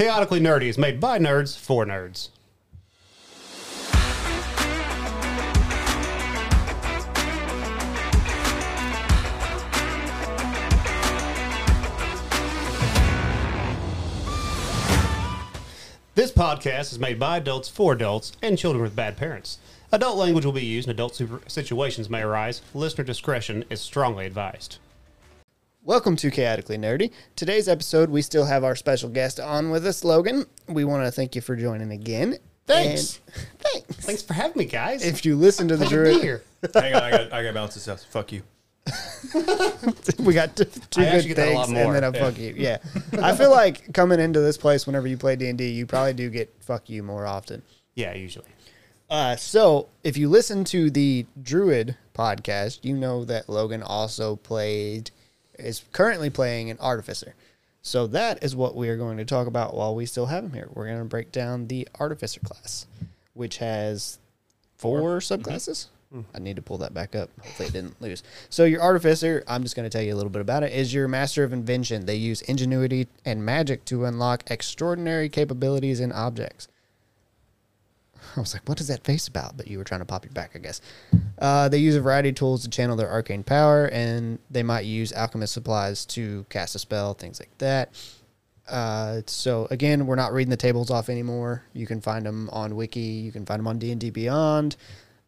Chaotically Nerdy is made by nerds for nerds. This podcast is made by adults for adults and children with bad parents. Adult language will be used and adult situations may arise. Listener discretion is strongly advised. Welcome to Chaotically Nerdy. Today's episode, we still have our special guest on with us, Logan. We want to thank you for joining again. Thanks. And- thanks. Thanks for having me, guys. If you listen to the Pleasure Druid, here. Hang on, I got I got to balance this out. Fuck you. we got two, two good actually get that a lot things and more. then a fuck you. Yeah. I feel like coming into this place whenever you play D&D, you probably do get fuck you more often. Yeah, usually. Uh, so if you listen to the Druid podcast, you know that Logan also played, is currently playing an artificer. So that is what we are going to talk about while we still have him here. We're going to break down the artificer class, which has four mm-hmm. subclasses. Mm. I need to pull that back up. Hopefully it didn't lose. So your artificer, I'm just going to tell you a little bit about it, is your master of invention. They use ingenuity and magic to unlock extraordinary capabilities in objects. I was like, what is that face about? But you were trying to pop your back, I guess. Uh, they use a variety of tools to channel their arcane power, and they might use alchemist supplies to cast a spell, things like that. Uh, so again, we're not reading the tables off anymore. You can find them on Wiki. You can find them on D and D Beyond.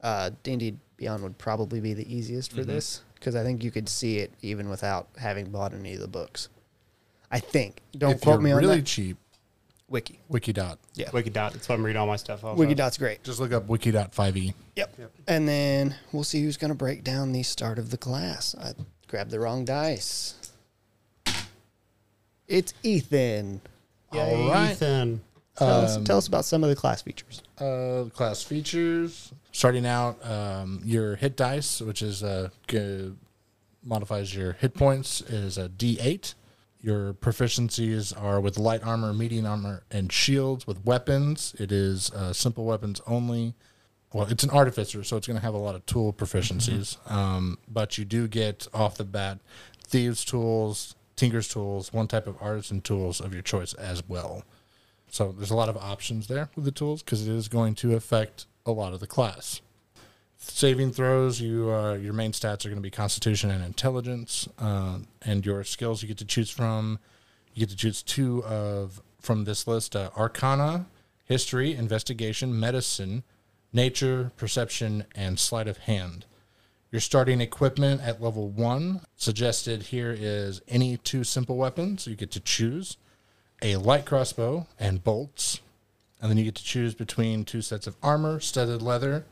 Uh, D and D Beyond would probably be the easiest for this because I think you could see it even without having bought any of the books. I think. Don't if quote me on really that. Really cheap, Wiki. Wikidot. Yeah. Wikidot. That's what I'm reading all my stuff off. of. Wikidot's great. Just look up Wikidot5e. Yep. And then we'll see who's going to break down the start of the class. I grabbed the wrong dice. It's Ethan. Yay, All right. Ethan. Tell, us, tell us about some of the class features. Uh, class features. Starting out, um, your hit dice, which is uh, g- modifies your hit points, is a D8. Your proficiencies are with light armor, medium armor, and shields. With weapons, it is uh, simple weapons only. Well, it's an artificer, so it's going to have a lot of tool proficiencies. Um, but you do get off the bat thieves' tools, tinker's tools, one type of artisan tools of your choice as well. So there's a lot of options there with the tools because it is going to affect a lot of the class. Saving throws, you uh, your main stats are going to be Constitution and Intelligence, uh, and your skills you get to choose from. You get to choose two of from this list: uh, Arcana, History, Investigation, Medicine, Nature, Perception, and Sleight of Hand. Your starting equipment at level one suggested here is any two simple weapons you get to choose a light crossbow and bolts. And then you get to choose between two sets of armor, studded leather,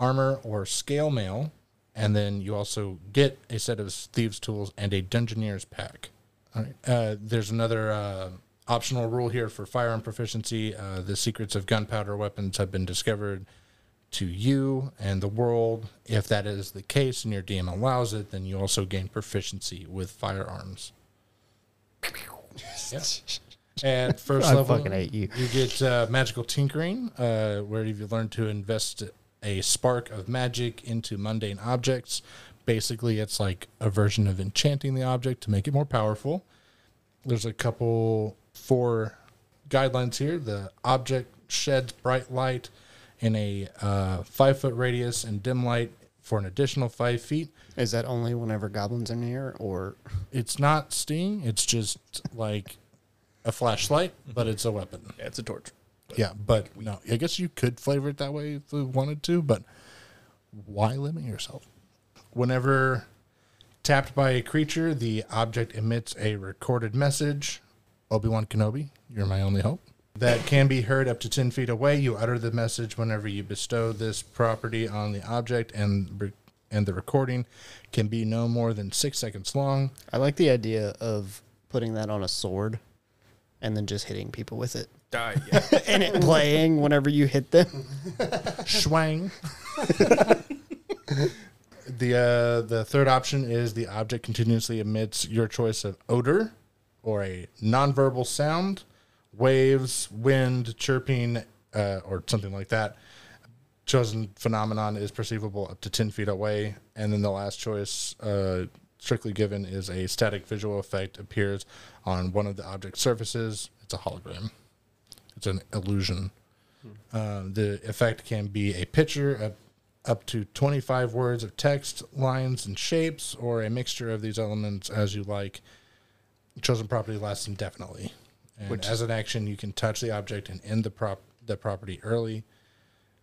armor, or scale mail. And then you also get a set of thieves' tools and a dungeoneer's pack. All right. Uh, there's another uh, optional rule here for firearm proficiency. Uh, the secrets of gunpowder weapons have been discovered to you and the world. If that is the case and your DM allows it, then you also gain proficiency with firearms. Yeah. At first I level, fucking hate you. You get uh, magical tinkering, uh, where you learn to invest a spark of magic into mundane objects. Basically, it's like a version of enchanting the object to make it more powerful. There's a couple four guidelines here. The object sheds bright light in a uh, five foot radius and dim light for an additional five feet. Is that only whenever goblins are near, or It's not sting. It's just like a flashlight, but it's a weapon. Yeah, it's a torch. Yeah, but no, I guess you could flavor it that way if you wanted to, but why limit yourself? Whenever tapped by a creature, the object emits a recorded message. Obi Wan Kenobi, you're my only hope. That can be heard up to 10 feet away. You utter the message whenever you bestow this property on the object, and, and the recording can be no more than six seconds long. I like the idea of putting that on a sword, and then just hitting people with it, Die. Yeah. and it playing whenever you hit them. Schwang. the uh, the third option is the object continuously emits your choice of odor or a nonverbal sound, waves, wind, chirping, uh, or something like that. Chosen phenomenon is perceivable up to ten feet away, and then the last choice uh, strictly given is a static visual effect appears on one of the object's surfaces. It's a hologram. It's an illusion. Uh, the effect can be a picture of up to 25 words of text, lines, and shapes, or a mixture of these elements as you like. Chosen property lasts indefinitely. And Which- as an action, you can touch the object and end the prop the property early.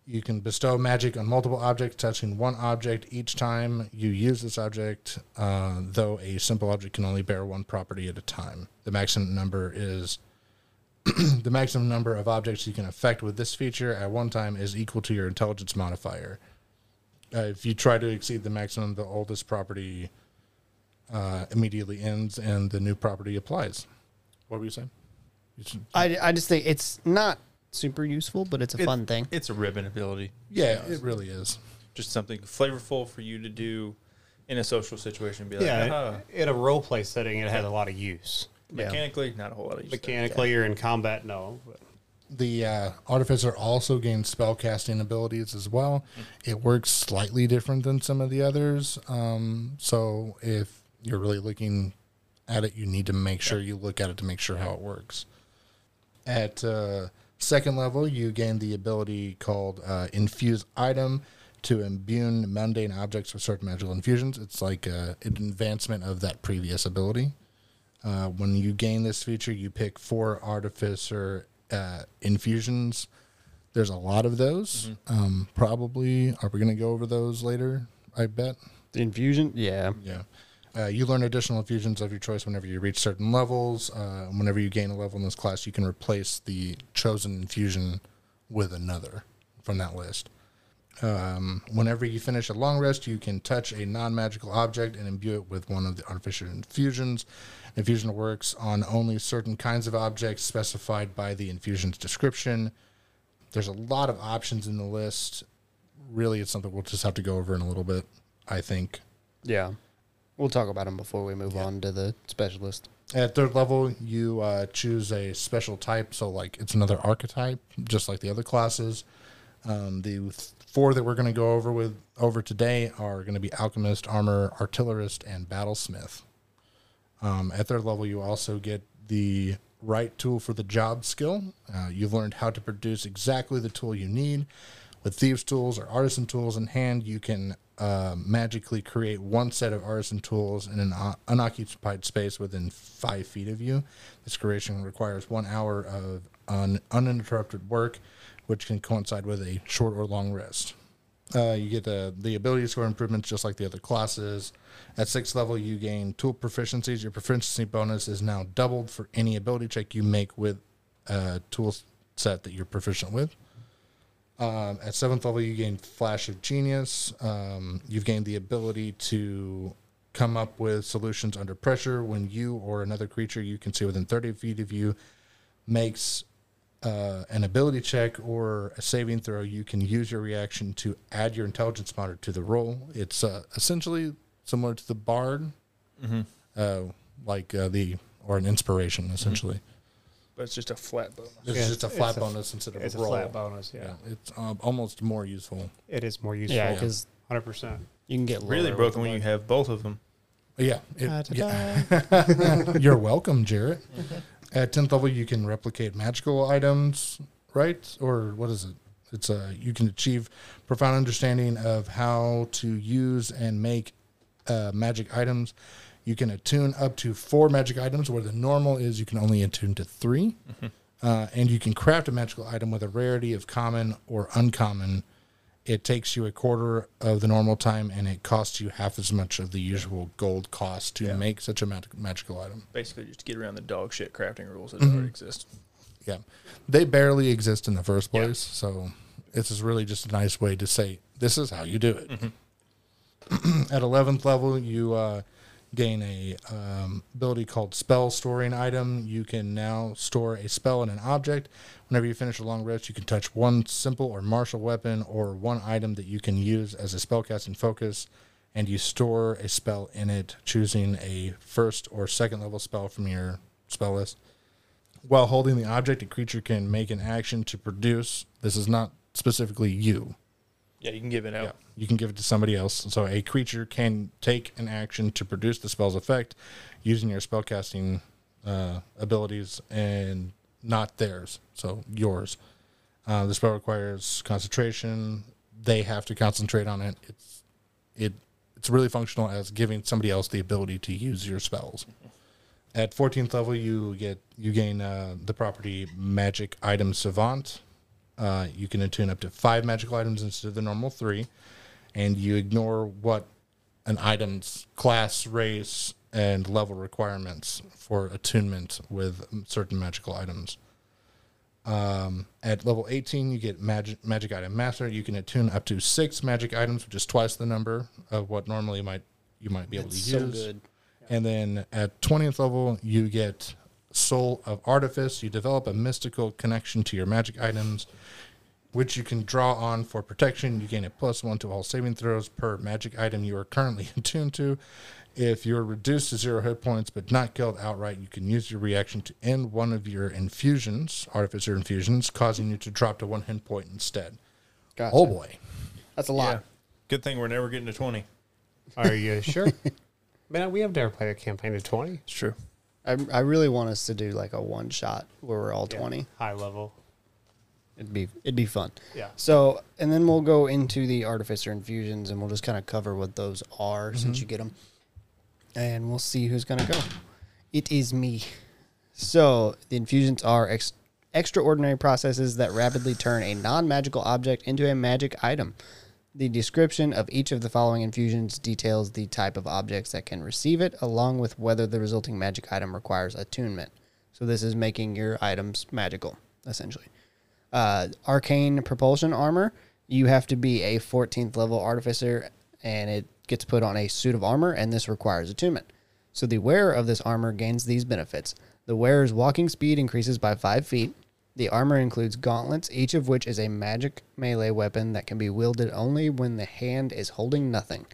You can bestow magic on multiple objects, touching one object each time you use this object, uh, though a simple object can only bear one property at a time. The maximum number is the maximum number of objects you can affect with this feature at one time is equal to your intelligence modifier. Uh, if you try to exceed the maximum, the oldest property uh, immediately ends and the new property applies. What were you saying? You should- I, I just think it's not super useful, but it's a It- fun thing. It's a ribbon ability. yeah, it really is. Just something flavorful for you to do in a social situation. Be like, Yeah, "Ah." in a role play setting, it has a lot of use. Yeah. mechanically, not a whole lot of use. Mechanically or in combat, no. But The uh, artificer also gains spellcasting abilities as well. It works slightly different than some of the others. Um, so if you're really looking at it, you need to make sure you look at it to make sure how it works. At uh, second level, you gain the ability called uh, Infuse Item to imbue mundane objects with certain magical infusions. It's like uh, an advancement of that previous ability. Uh, when you gain this feature, you pick four artificer uh, infusions. There's a lot of those. Um, probably, are we going to go over those later? I bet. The infusion, yeah. Yeah. Uh, you learn additional infusions of your choice whenever you reach certain levels. Uh, whenever you gain a level in this class, you can replace the chosen infusion with another from that list. Um, whenever you finish a long rest, you can touch a non magical object and imbue it with one of the artificial infusions. Infusion works on only certain kinds of objects specified by the infusion's description. There's a lot of options in the list. Really, it's something we'll just have to go over in a little bit, I think. Yeah. We'll talk about them before we move on to the specialist. At third level, you uh, choose a special type. So, like, it's another archetype, just like the other classes. Um, the th- four that we're going to go over with over today are going to be alchemist, armor, artillerist, and battlesmith. Um, at their level, you also get the right tool for the job skill. Uh, you've learned how to produce exactly the tool you need. With thieves' tools or artisan tools in hand, you can uh, magically create one set of artisan tools in an uh, unoccupied space within five feet of you. This creation requires one hour of un- uninterrupted work, which can coincide with a short or long rest. Uh, you get the, the ability score improvements just like the other classes. At sixth level, you gain tool proficiencies. Your proficiency bonus is now doubled for any ability check you make with a tool set that you're proficient with. Um, at seventh level, you gain Flash of Genius. Um, you've gained the ability to come up with solutions under pressure when you or another creature you can see within 30 feet of you makes uh, an ability check or a saving throw. You can use your reaction to add your intelligence modifier to the roll. It's uh, essentially similar to the Bard, uh, like uh, the or an inspiration essentially. but it's just a flat bonus. It's Yeah, just a it's flat a- bonus instead of it's a a flat bonus. Yeah, Yeah, it's um, almost more useful. it is more useful. Yeah, because hundred percent. you can get Really broken when you have both of them. Yeah, it- yeah. You're welcome, Jarrett. At tenth level, you can replicate magical items, right? Or what is it? It's a you can achieve profound understanding of how to use and make uh, magic items. You can attune up to four magic items, where the normal is you can only attune to 3 Uh, and you can craft a magical item with a rarity of common or uncommon. It takes you a quarter of the normal time, and it costs you half as much of the usual gold cost to Yeah. make such a mag- magical item. Basically, just to get around the dog shit crafting rules that Mm-hmm. already exist. Yeah, they barely exist in the first Yeah. place, so this is really just a nice way to say this is how you do it. At eleventh level, you uh, gain a um, ability called spell storing item. You can now store a spell in an object. Whenever you finish a long rest, you can touch one simple or martial weapon or one item that you can use as a spellcasting focus, and you store a spell in it, choosing a first or second level spell from your spell list. While holding the object, a creature can make an action to produce. This is not specifically you. Yeah, you can give it out. Yeah, you can give it to somebody else. So a creature can take an action to produce the spell's effect using your spellcasting uh, abilities and not theirs. So yours. Uh, the spell requires concentration. They have to concentrate on it. It's it it's really functional as giving somebody else the ability to use your spells. At 14th level, you get you gain uh, the property Magic Item Savant. Uh, you can attune up to five magical items instead of the normal three, and you ignore what an item's class, race, and level requirements for attunement with certain magical items. Um, at level 18, you get magic, magic item master. You can attune up to six magic items, which is twice the number of what normally might you might be able to so use. good. And then at 20th level, you get Soul of Artifice. You develop a mystical connection to your magic items, which you can draw on for protection. You gain a plus one to all saving throws per magic item you are currently attuned to. If you're reduced to zero hit points but not killed outright, you can use your reaction to end one of your infusions, Artificer infusions, causing you to drop to one hit point instead. Gotcha. Oh boy. That's a lot. Yeah. Good thing we're never getting to 20. Are you sure? Man, we have never played a campaign to 20. It's true. I, I really want us to do like a one shot where we're all 20. High level. It'd be it'd be fun. Yeah. So, and then we'll go into the artificer infusions and we'll just kind of cover what those are since mm-hmm. you get them. And we'll see who's going to go. It is me. So, the infusions are ex- extraordinary processes that rapidly turn a non magical object into a magic item. The description of each of the following infusions details the type of objects that can receive it, along with whether the resulting magic item requires attunement. So, this is making your items magical, essentially uh, arcane propulsion armor. You have to be a 14th level artificer, and it gets put on a suit of armor, and this requires attunement. So the wearer of this armor gains these benefits. The wearer's walking speed increases by five feet. The armor includes gauntlets, each of which is a magic melee weapon that can be wielded only when the hand is holding nothing.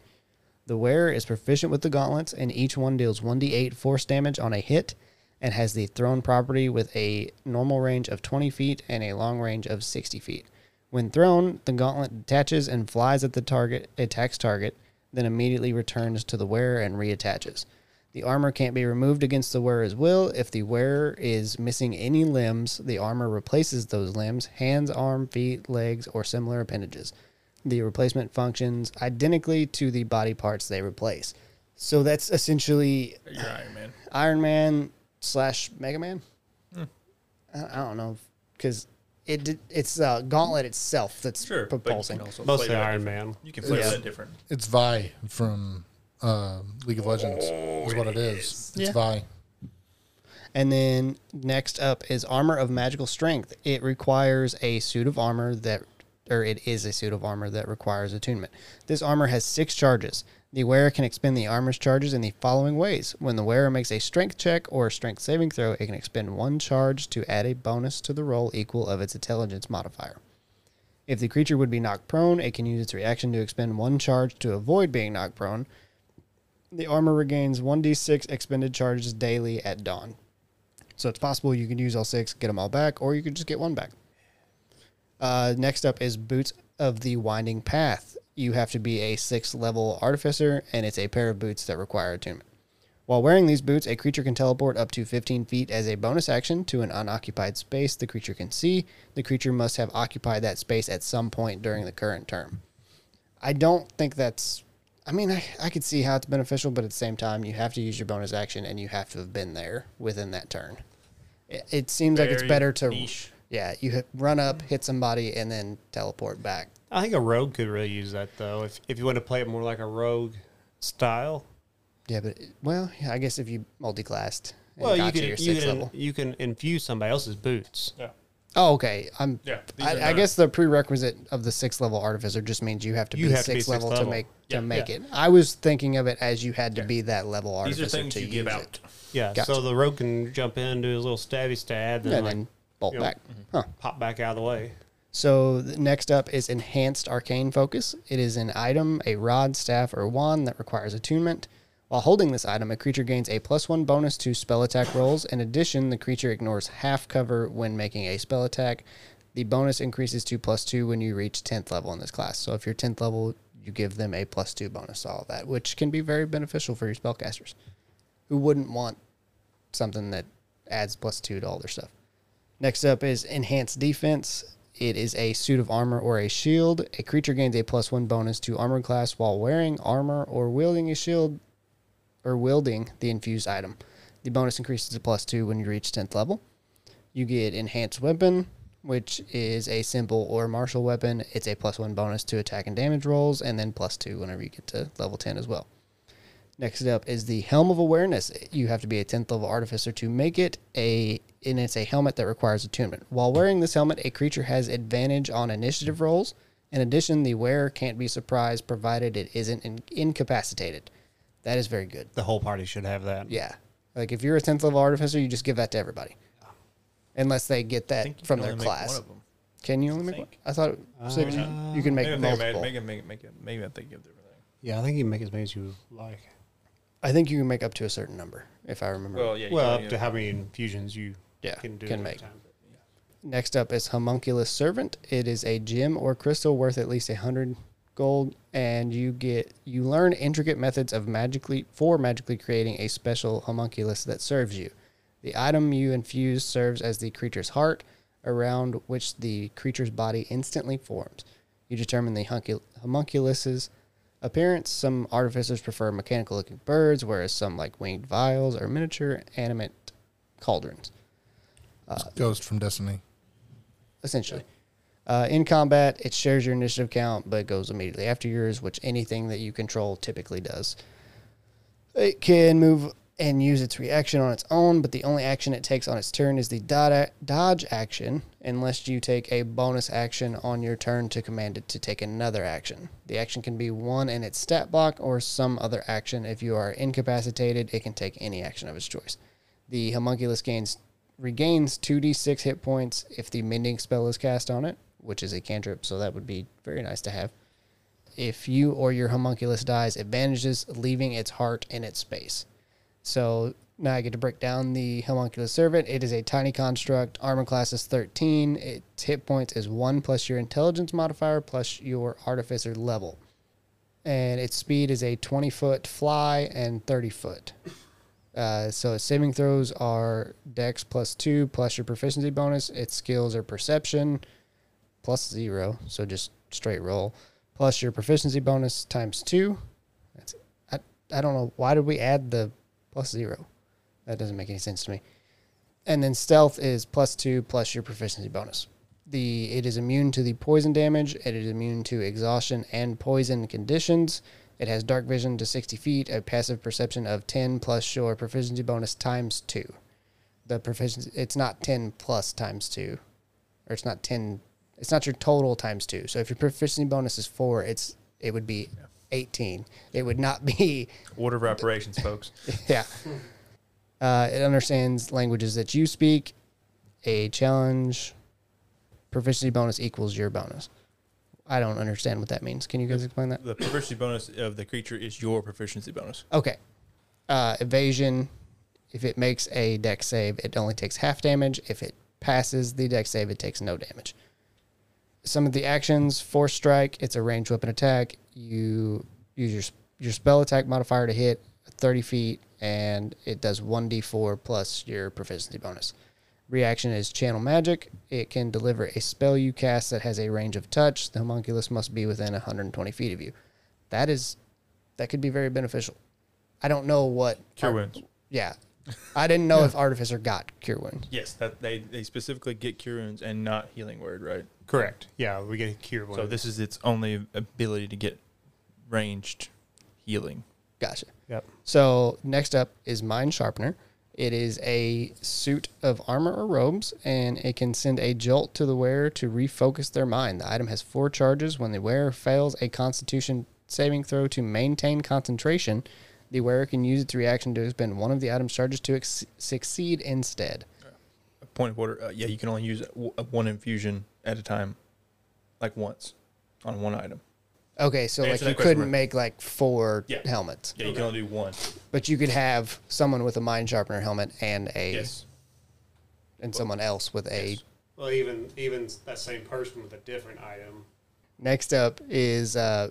The wearer is proficient with the gauntlets, and each one deals 1d8 force damage on a hit and has the thrown property with a normal range of 20 feet and a long range of 60 feet. When thrown, the gauntlet detaches and flies at the target, attacks target, then immediately returns to the wearer and reattaches. The armor can't be removed against the wearer's will. If the wearer is missing any limbs, the armor replaces those limbs hands, arm, feet, legs, or similar appendages. The replacement functions identically to the body parts they replace. So that's essentially You're Iron Man. Iron Man slash Mega Man. I, I don't know because it did- it's uh, Gauntlet itself that's Sure. but you propulsing. can also Mostly flavor that Iron different. Man. You can play Yeah. that different. It's Vi from uh, League of Legends. is what it is. It's Yeah. Vi. And then next up is Armor of Magical Strength. It requires a suit of armor that, or it is a suit of armor that requires attunement. This armor has six charges. The wearer can expend the armor's charges in the following ways. When the wearer makes a strength check or a strength saving throw, it can expend one charge to add a bonus to the roll equal of its intelligence modifier. If the creature would be knocked prone, it can use its reaction to expend one charge to avoid being knocked prone. The armor regains 1d6 expended charges daily at dawn. So it's possible you could use all six, get them all back, or you could just get one back. Uh, next up is Boots of the Winding Path. You have to be a sixth level artificer, and it's a pair of boots that require attunement. While wearing these boots, a creature can teleport up to 15 feet as a bonus action to an unoccupied space the creature can see. The creature must have occupied that space at some point during the current term. I don't think that's. I mean, I, I could see how it's beneficial, but at the same time, you have to use your bonus action and you have to have been there within that turn. It, it seems like it's better to. niche. Yeah, you hit, run up, hit somebody, and then teleport back. I think a rogue could really use that though. If if you want to play it more like a rogue style, Yeah, but well, yeah, I guess if you multi-classed and well, you got can to your you can level. you can infuse somebody else's boots. Yeah. Oh, okay. I'm. Yeah, these I, are I not- guess the prerequisite of the sixth level artificer just means you have to You be have to be sixth sixth level, to level. make Yeah, to make yeah. it. I was thinking of it as you had to Yeah. be that level These artificer are things to you use give it. Yeah, Gotcha. so the rogue can jump in, do his little stabby stab, then and like then bolt you know, back. Mm-hmm. Huh. pop back out of the way. So the next up is enhanced arcane focus. It is an item, a rod, staff, or wand that requires attunement. While holding this item, a creature gains a plus one bonus to spell attack rolls. In addition, the creature ignores half cover when making a spell attack. The bonus increases to plus two when you reach 10th level in this class. So if you're 10th level, you give them a plus two bonus to all that, which can be very beneficial for your spellcasters who wouldn't want something that adds plus two to all their stuff. Next up is enhanced defense. It is a suit of armor or a shield. A creature gains a plus one bonus to armor class while wearing armor or wielding a shield or wielding the infused item. The bonus increases to plus two when you reach 10th level. You get enhanced weapon, which is a simple or martial weapon. It's a plus one bonus to attack and damage rolls, and then plus two whenever you get to level 10 as well. Next up is the Helm of Awareness. You have to be a 10th level artificer to make it a and it's a helmet that requires attunement. While wearing this helmet, a creature has advantage on initiative rolls. In addition, the wearer can't be surprised provided it isn't in- incapacitated. That is very good. The whole party should have that. Yeah. Like if you're a 10th level artificer, you just give that to everybody. Unless they get I that think you from can their only make class. one of them. Can you only make one? I thought it said Uh, you can make Maybe I think I made- multiple. Make it, make it, make it, maybe I think of different thing. Yeah, I think you can make as many as you like. I think you can make up to a certain number, if I remember. Well, yeah. you Well, can- up to how many infusions you Yeah, can do can at a make. time. Next up is Homunculus Servant. It is a gem or crystal worth at least a hundred gold, and you get you learn intricate methods of magically for magically creating a special homunculus that serves you. The item you infuse serves as the creature's heart, around which the creature's body instantly forms. You determine the huncul- homunculus's appearance. Some artificers prefer mechanical looking birds, whereas some like winged vials or miniature animate cauldrons uh, Ghost from Destiny. essentially. Uh, in combat, it shares your initiative count, but goes immediately after yours, which anything that you control typically does. It can move and use its reaction on its own, but the only action it takes on its turn is the dodge action, unless you take a bonus action on your turn to command it to take another action. The action can be one in its stat block or some other action. If you are incapacitated, it can take any action of its choice. The homunculus gains regains 2d6 hit points if the mending spell is cast on it, which is a cantrip, so that would be very nice to have. If you or your homunculus dies, it vanishes, leaving its heart in its space. So now I get to break down the homunculus servant. It is a tiny construct. Armor class is 13. Its hit points is 1 plus your intelligence modifier plus your artificer level. And its speed is a 20 foot fly and 30 foot. Uh, so its saving throws are dex plus 2 plus your proficiency bonus. Its skills are perception plus 0. So just straight roll. Plus your proficiency bonus times 2. That's I, I don't know. Why did we add the plus 0? That doesn't make any sense to me. And then stealth is plus 2 plus your proficiency bonus. The it is immune to the poison damage. It is immune to exhaustion and poison conditions. It has dark vision to 60 feet, a passive perception of 10 plus your proficiency bonus times 2. The proficiency it's not 10 plus times 2 or it's not 10 it's not your total times 2. So if your proficiency bonus is 4, it's it would be 18. It would not be Order of operations, folks. yeah. Uh, it understands languages that you speak. A challenge proficiency bonus equals your bonus. I don't understand what that means. Can you guys explain that? The proficiency bonus of the creature is your proficiency bonus. Okay. Uh, evasion. If it makes a Dex save, it only takes half damage. If it passes the Dex save, it takes no damage. Some of the actions: force strike. It's a ranged weapon attack. You use your your spell attack modifier to hit 30 feet, and it does 1d4 plus your proficiency bonus. Reaction is channel magic. It can deliver a spell you cast that has a range of touch. The homunculus must be within 120 feet of you. That is, that could be very beneficial. I don't know what Cure wounds. Yeah, I didn't know if artificer got cure wounds. Yes, that they, they specifically get cure wounds and not healing word, right? Correct. Yeah, we get a cure. So this is its only ability to get ranged healing. Gotcha. Yep. So next up is Mind Sharpener. It is a suit of armor or robes, and it can send a jolt to the wearer to refocus their mind. The item has four charges. When the wearer fails a Constitution saving throw to maintain concentration, the wearer can use its reaction to expend one of the item's charges to ex- succeed instead. A point of order. Uh, yeah, you can only use w- uh, one infusion at a time, like once, on one item. Okay, so To like answer you question, couldn't right. make like four Yeah. helmets, Yeah, you can only do one. but you could have someone with a Mind Sharpener helmet and a Yes. and someone else with a Well, even even that same person with a different item. Next up is uh,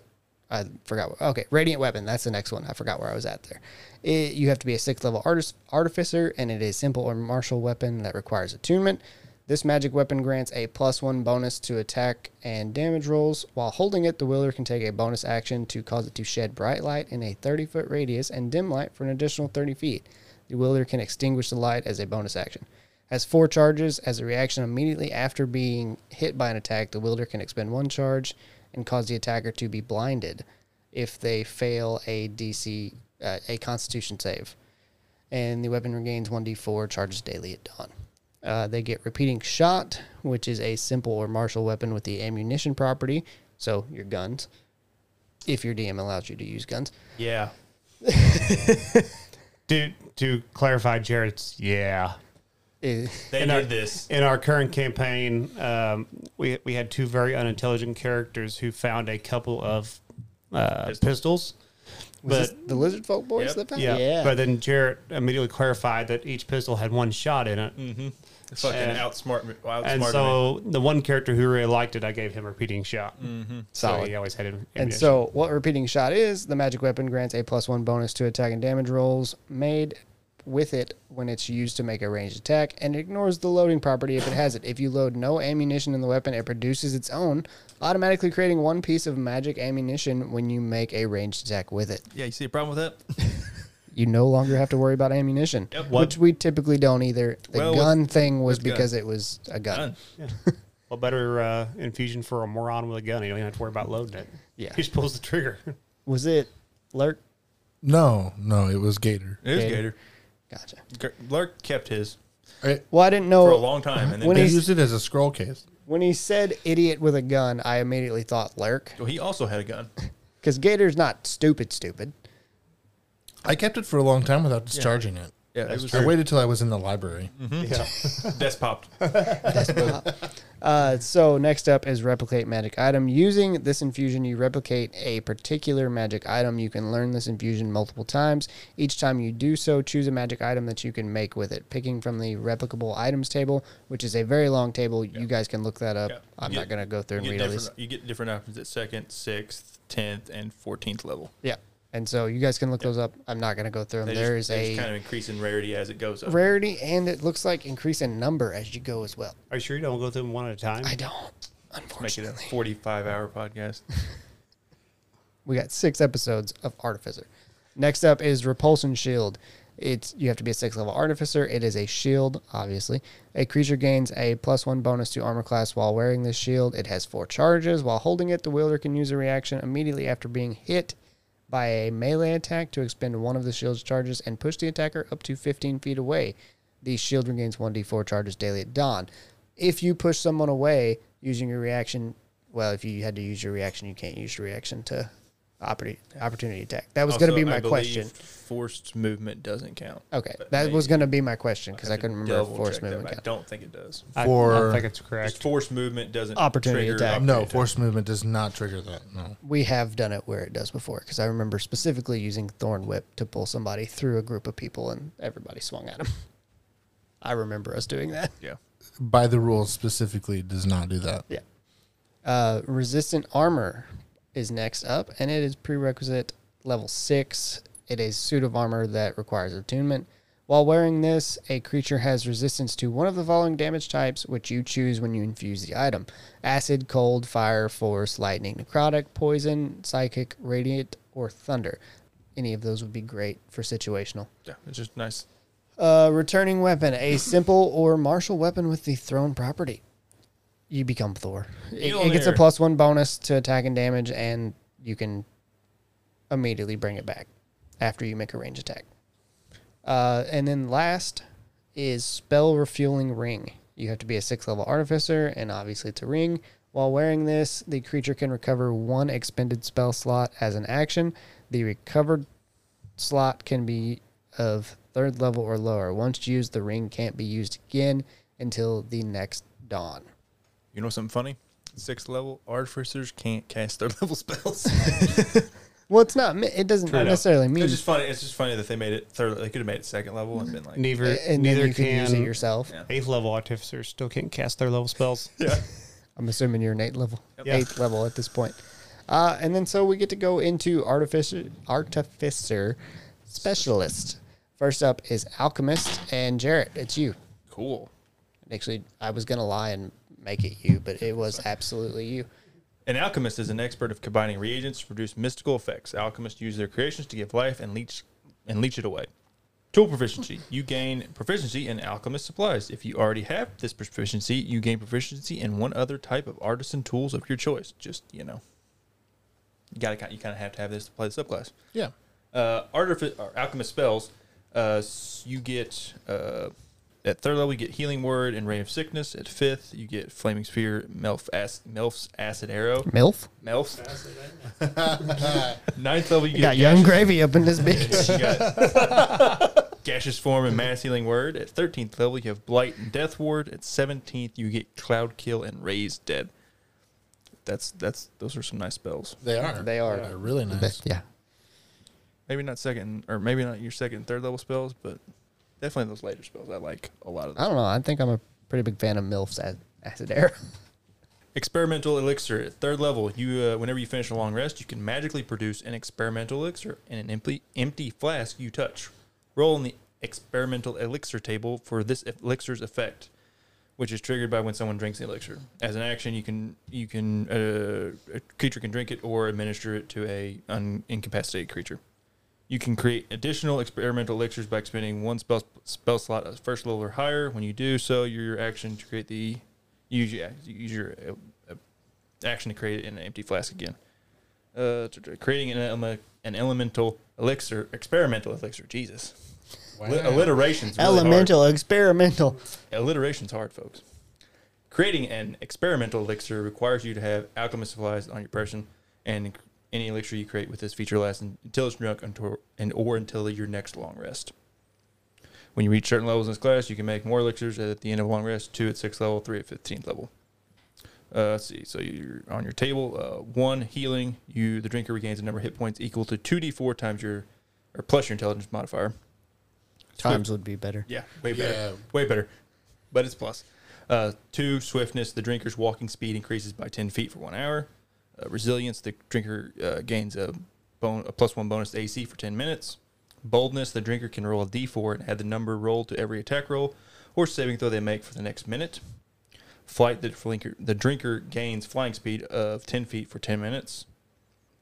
I forgot. What, okay, radiant weapon. That's the next one. I forgot where I was at there. It, you have to be a sixth level artist, artificer, and it is simple or martial weapon that requires attunement. This magic weapon grants a plus one bonus to attack and damage rolls. While holding it, the wielder can take a bonus action to cause it to shed bright light in a 30 foot radius and dim light for an additional 30 feet. The wielder can extinguish the light as a bonus action. Has four charges. As a reaction immediately after being hit by an attack, the wielder can expend one charge and cause the attacker to be blinded if they fail a DC, uh, a Constitution save. And the weapon regains 1d4 charges daily at dawn. Uh, they get repeating shot, which is a simple or martial weapon with the ammunition property. So your guns, if your DM allows you to use guns. Yeah. To to clarify, Jarrett's yeah. Eh, They In did our- this. In our current campaign, um, we we had two very unintelligent characters who found a couple of uh, Pistols. pistols. Was But this the Lizard Folk boys Yep. that found yeah, yeah. but then Jarrett immediately clarified that each pistol had one shot in it. Mm-hmm. Fucking And- outsmart me. Outsmarted And me. so the one character who really liked it, I gave him a repeating shot. Mm-hmm. So Solid. he always had it. And so, what repeating shot is, the magic weapon grants a plus one bonus to attack and damage rolls made with it when it's used to make a ranged attack, and ignores the loading property if it has it. If you load no ammunition in the weapon, it produces its own, automatically creating one piece of magic ammunition when you make a ranged attack with it. Yeah, you see a problem with that? You no longer have to worry about ammunition, Yep. which we typically don't either. The Well, with- gun thing was with gun. because it was a gun. Done. Well, better uh, infusion for a moron with a gun. You don't even have to worry about loading it. Yeah. He just pulls the trigger. Was it Lurk? No, no, it was Gator. It is Gator. Gator. Gotcha. G- Lurk kept his Well, I didn't know for a long time, and then When They he's- used it as a scroll case. when he said idiot with a gun. I immediately thought Lurk. well, he also had a gun. Because Gator's not stupid, stupid. I kept it for a long time without discharging it. Yeah, it was I waited till I was in the library. Yeah. desk popped. Uh, so next up is replicate magic item. Using this infusion, you replicate a particular magic item. You can learn this infusion multiple times. Each time you do so, choose a magic item that you can make with it. Picking from the replicable items table, which is a very long table. You guys can look that up. Yeah. I'm get- not going to go through and read get, all these. different, you get different options at second, sixth, tenth, and fourteenth level. Yeah. And so you guys can look those up. I'm not going to go through them. They There just, is a just kind of increase in rarity as it goes up. rarity, and it looks like increase in number as you go as well. Are you sure you don't go through them one at a time? I don't, Make it a unfortunately. forty-five hour podcast. We got six episodes of Artificer. Next up is Repulsion Shield. It's you have to be a six level artificer. It is a shield, obviously. A creature gains a plus one bonus to armor class while wearing this shield. It has four charges. While holding it, the wielder can use a reaction immediately after being hit by a melee attack to expend one of the shield's charges and push the attacker up to 15 feet away. The shield regains 1d4 charges daily at dawn. If you push someone away using your reaction, well, if you had to use your reaction, you can't use your reaction to opportunity, opportunity attack. That was going to be my believe question. Forced movement doesn't count. Okay, but that may- was going to be my question because I, have couldn't remember if double force check that, movement. but I counted. don't think it does. I, I For- think it's Just correct. forced movement doesn't Opportunity trigger attack. No, opportunity attack. force movement does not trigger that. No. We have done it where it does before because I remember specifically using Thorn Whip to pull somebody through a group of people and everybody swung at him. I remember us doing that. Yeah. By the rules specifically, it does not do that. Yeah. Uh, resistant armor is next up, and it is prerequisite level six. It is suit of armor that requires attunement. While wearing this, a creature has resistance to one of the following damage types, which you choose when you infuse the item acid, cold, fire, force, lightning, necrotic, poison, psychic, radiant, or thunder. Any of those would be great for situational. Yeah. It's just nice. Uh, returning weapon, a simple or martial weapon with the thrown property. You become Thor. It, it gets a plus one bonus to attack and damage, and you can immediately bring it back after you make a range attack. Uh, and then last is spell refueling ring. You have to be a six level artificer, and obviously it's a ring. While wearing this, the creature can recover one expended spell slot as an action. The recovered slot can be of third level or lower. Once used, the ring can't be used again until the next dawn. You know something funny? Sixth level artificers can't cast third level spells. Well, it's not. It doesn't True. necessarily mean. It's just funny. It's just funny that they made it third. They could have made it second level and been like, Neither and then neither you can, can use it yourself. Yeah. eighth level artificers still can't cast their level spells. yeah. I'm assuming you're an eighth level, Yeah. eighth level at this point. Uh, and then so we get to go into artificer, artificer specialist. First up is alchemist and Jarrett. It's you. Cool. Actually, I was gonna lie and make it you, but it was absolutely you. An alchemist is an expert of combining reagents to produce mystical effects. Alchemists use their creations to give life and leech and leech it away. Tool proficiency. You gain proficiency in alchemist supplies. If you already have this proficiency, you gain proficiency in one other type of artisan tools of your choice. Just you know, you gotta you kind of have to have this to play the subclass. Yeah. Uh, artific- or alchemist spells. Uh, you get uh, at third level you get healing word and ray of sickness. At fifth you get flaming sphere, Melf as- Melf's acid arrow. Milf. Melf. Ninth level, you You get got young gravy up in this bitch. you got gaseous form and mass healing word. At thirteenth level, you have blight and death ward. At seventeenth, you get cloud kill and Raise dead. That's that's those are some nice spells. They are. They are. They're really nice. Yeah. Maybe not second, or maybe not your second and third level spells, but definitely those later spells. I like a lot of I don't know. I think I'm a pretty big fan of Milf's ac- acid air. Experimental elixir at third level. You uh, whenever you finish a long rest, you can magically produce an experimental elixir in an empty empty flask you touch. Roll in the experimental elixir table for this elixir's effect, which is triggered by when someone drinks the elixir. As an action, you can you can uh, a creature can drink it or administer it to a un- incapacitated creature. You can create additional experimental elixirs by expending one spell spell slot at first level or higher. When you do so, your action to create the use your, use your uh, action to create it in an empty flask again. Uh, t- t- creating an, eleme- an elemental elixir, experimental elixir. Jesus, Li- alliteration's really hard. Elemental, experimental. Alliteration's hard, folks. Creating an experimental elixir requires you to have alchemist supplies on your person, and any elixir you create with this feature lasts until it's drunk until, and or until your next long rest. When you reach certain levels in this class, you can make more elixirs at the end of a long rest. Two at sixth level, three at fifteenth level. Uh, let's see. So you're on your table. Uh, one healing. You the drinker regains a number of hit points equal to two d four times your, or plus your intelligence modifier. Times would be better. Yeah, way better. Yeah. Way better. But it's plus. Uh, two, swiftness. The drinker's walking speed increases by 10 feet for one hour. Uh, resilience. The drinker uh, gains a, bon- a plus one bonus to AC for 10 minutes. Boldness. The drinker can roll a d4 and add the number rolled to every attack roll or saving throw they make for the next minute. Flight. The drinker, the drinker gains flying speed of 10 feet for 10 minutes.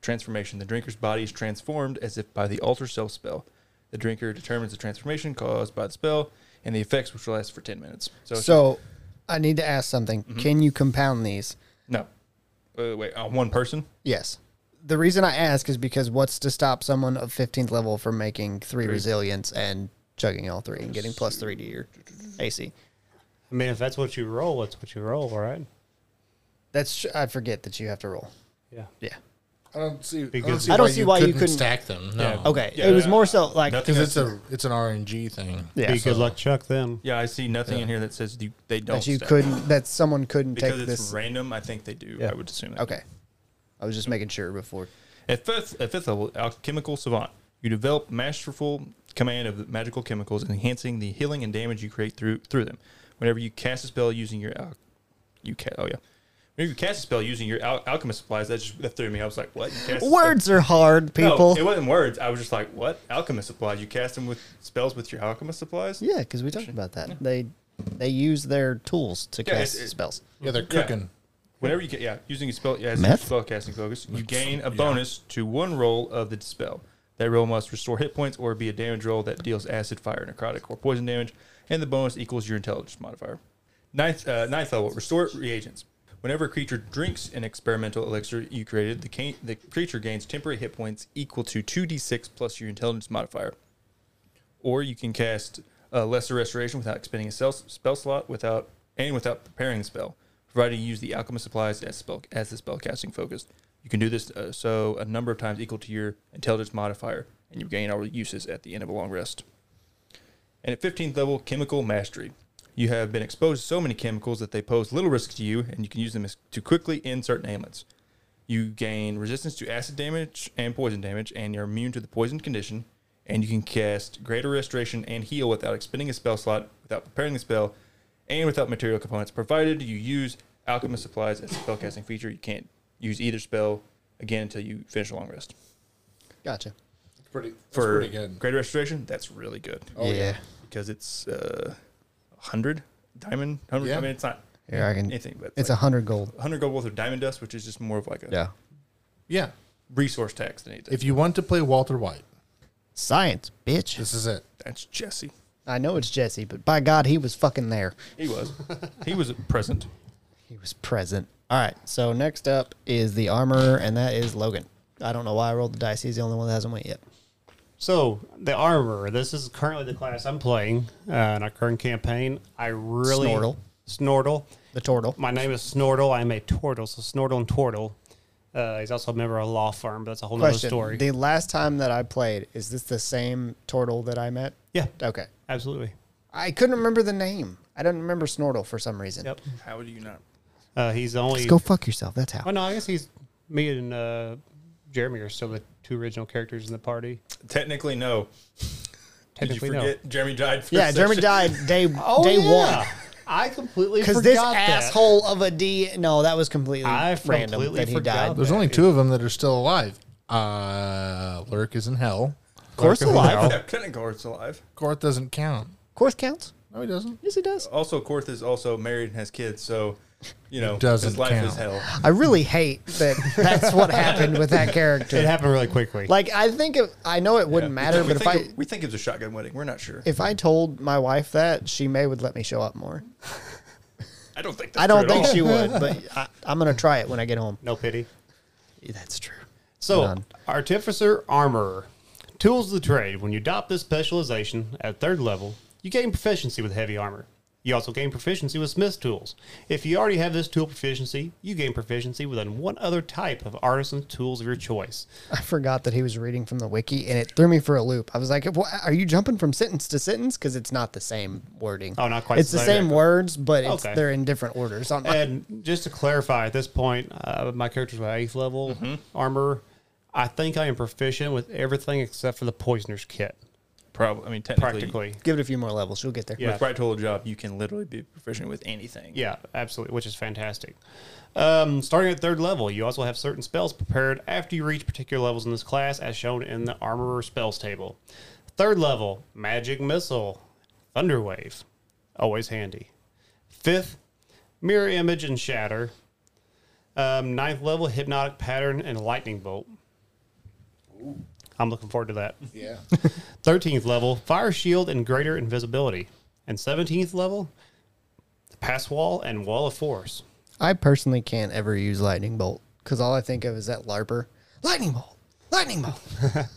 Transformation. The drinker's body is transformed as if by the alter self spell. The drinker determines the transformation caused by the spell and the effects, which will last for 10 minutes. So, So, I need to ask something. Mm-hmm. Can you compound these? no. Uh, wait, on one person? Yes. The reason I ask is because what's to stop someone of 15th level from making three resilience and chugging all three and getting plus three to your AC? I mean, if that's what you roll, that's what you roll, right? That's I forget that you have to roll. Yeah. Yeah. I don't see. Because- I don't see why you couldn't- stack them. No. Yeah. Okay. Yeah, it was yeah. more so like Nothing Because it's a it's an RNG thing. yeah, Be good luck, Chuck. Then Yeah, I see nothing Yeah. in here that says you, they don't. that you stack. couldn't that someone couldn't Because take it's this. random, I think they do. Yeah. I would assume that. Okay. I was just making sure before. At fifth, at fifth level, alchemical savant, you develop masterful command of magical chemicals, enhancing the healing and damage you create through through them. Whenever you cast a spell using your al- you ca- oh yeah, whenever you cast a spell using your al- alchemist supplies, that just that threw me. I was like, what? You cast a Words are hard, No, people. it wasn't words. I was just like, what? Alchemist supplies. You cast them with spells with your alchemist supplies. yeah, because we talked about that. They they use their tools to Yeah, cast it- it- spells. Yeah, they're Yeah. cooking. Whenever you get yeah, using a spell yeah, as Meth? a spell casting focus, you gain a bonus to one roll of the dispel. That roll must restore hit points or be a damage roll that deals acid, fire, necrotic, or poison damage, and the bonus equals your intelligence modifier. Ninth, uh, ninth level, restore reagents. Whenever a creature drinks an experimental elixir you created, the, ca- the creature gains temporary hit points equal to 2d6 plus your intelligence modifier. Or you can cast uh, lesser restoration without expending a spell, spell slot without and without preparing the spell, provided you use the alchemist supplies as spell as the spell casting focus. You can do this uh, so a number of times equal to your intelligence modifier, and you gain all uses at the end of a long rest. And at 15th level, chemical mastery. You have been exposed to so many chemicals that they pose little risk to you, and you can use them as, to quickly end certain ailments. You gain resistance to acid damage and poison damage, and you're immune to the poisoned condition. And you can cast Greater Restoration and Heal without expending a spell slot, without preparing the spell, and without material components, provided you use Alchemist supplies as a spellcasting feature. You can't use either spell again until you finish a long rest. Gotcha. It's pretty, it's For pretty good. Greater Restoration, that's really good Oh, yeah. because it's uh, 100 diamond. 100, Yeah. I mean, it's not Here I can. anything, but It's like a hundred gold. 100 gold worth of diamond dust, which is just more of like a Yeah. Yeah. resource tax than anything. If you want to play Walter White, Science, bitch. this is it. That's Jesse. I know it's Jesse, but by God, he was fucking there. He was. he was present. He was present. All right. So next up is the armorer, and that is Logan. I don't know why I rolled the dice. He's the only one that hasn't went yet. So the armor. This is currently the class I'm playing uh, in our current campaign. I really Snortle. Snortle. The turtle. My name is Snortle. I'm a Tortle. So Snortle and Tortle. Uh, he's also a member of a law firm, but that's a whole other Question: story. The last time that I played, is this the same turtle that I met? yeah, Okay. absolutely. I couldn't remember the name. I don't remember Snortle for some reason. Yep. How do you not? Uh, he's the only. Just go fuck yourself. That's how. Oh no, I guess he's me and uh, Jeremy are still the two original characters in the party. Technically, no. Technically, Did you no. Jeremy died? First yeah, Jeremy died day Oh, day yeah. one. I completely Because forgot this that. asshole of a D. No, that was completely I random completely that he forgot died. that. There's only two of them that are still alive. Uh, Lurk is in hell. Of course, Lurk is alive. Yeah, Kennegarth's alive. Korth doesn't count. Course counts. No, he doesn't. Yes, he does. Also, Korth is also married and has kids, so you know doesn't his life count. is hell. I really hate that. That's what happened with that character. It happened really quickly. Like I think if, I know it wouldn't Yeah. matter, we but if I it, we think it was a shotgun wedding. We're not sure. if I told my wife that, she may would let me show up more. I don't think that's I don't true at think all. she would, but I, I'm gonna try it when I get home. no pity. That's true. So, None. Artificer Armorer. Tools of the trade. When you adopt this specialization at third level, you gain proficiency with heavy armor. You also gain proficiency with smith's tools. If you already have this tool proficiency, you gain proficiency with one other type of artisan tools of your choice. I forgot that he was reading from the wiki, and it threw me for a loop. I was like, "What- "Are you jumping from sentence to sentence?" Because it's not the same wording. Oh, not quite It's the the same. same words, but it's, Okay. they're in different orders. On my- And just to clarify, at this point, uh, my character's my eighth level armor. I think I am proficient with everything except for the poisoner's kit, Probably. I mean, technically, practically. Give it a few more levels. You'll get there. Yeah. with right total job, you can literally be proficient with anything. Yeah, absolutely, which is fantastic. Um, starting at third level, you also have certain spells prepared after you reach particular levels in this class, as shown in the Armorer spells table. Third level, Magic Missile, Thunder Wave, always handy. Fifth, Mirror Image and Shatter. Um, ninth level, Hypnotic Pattern and Lightning Bolt. I'm looking forward to that. Yeah. 13th level, Fire Shield and Greater Invisibility. And 17th level, Pass Wall and Wall of Force. I personally can't ever use lightning bolt because all I think of is that larper. Lightning bolt. Lightning bolt.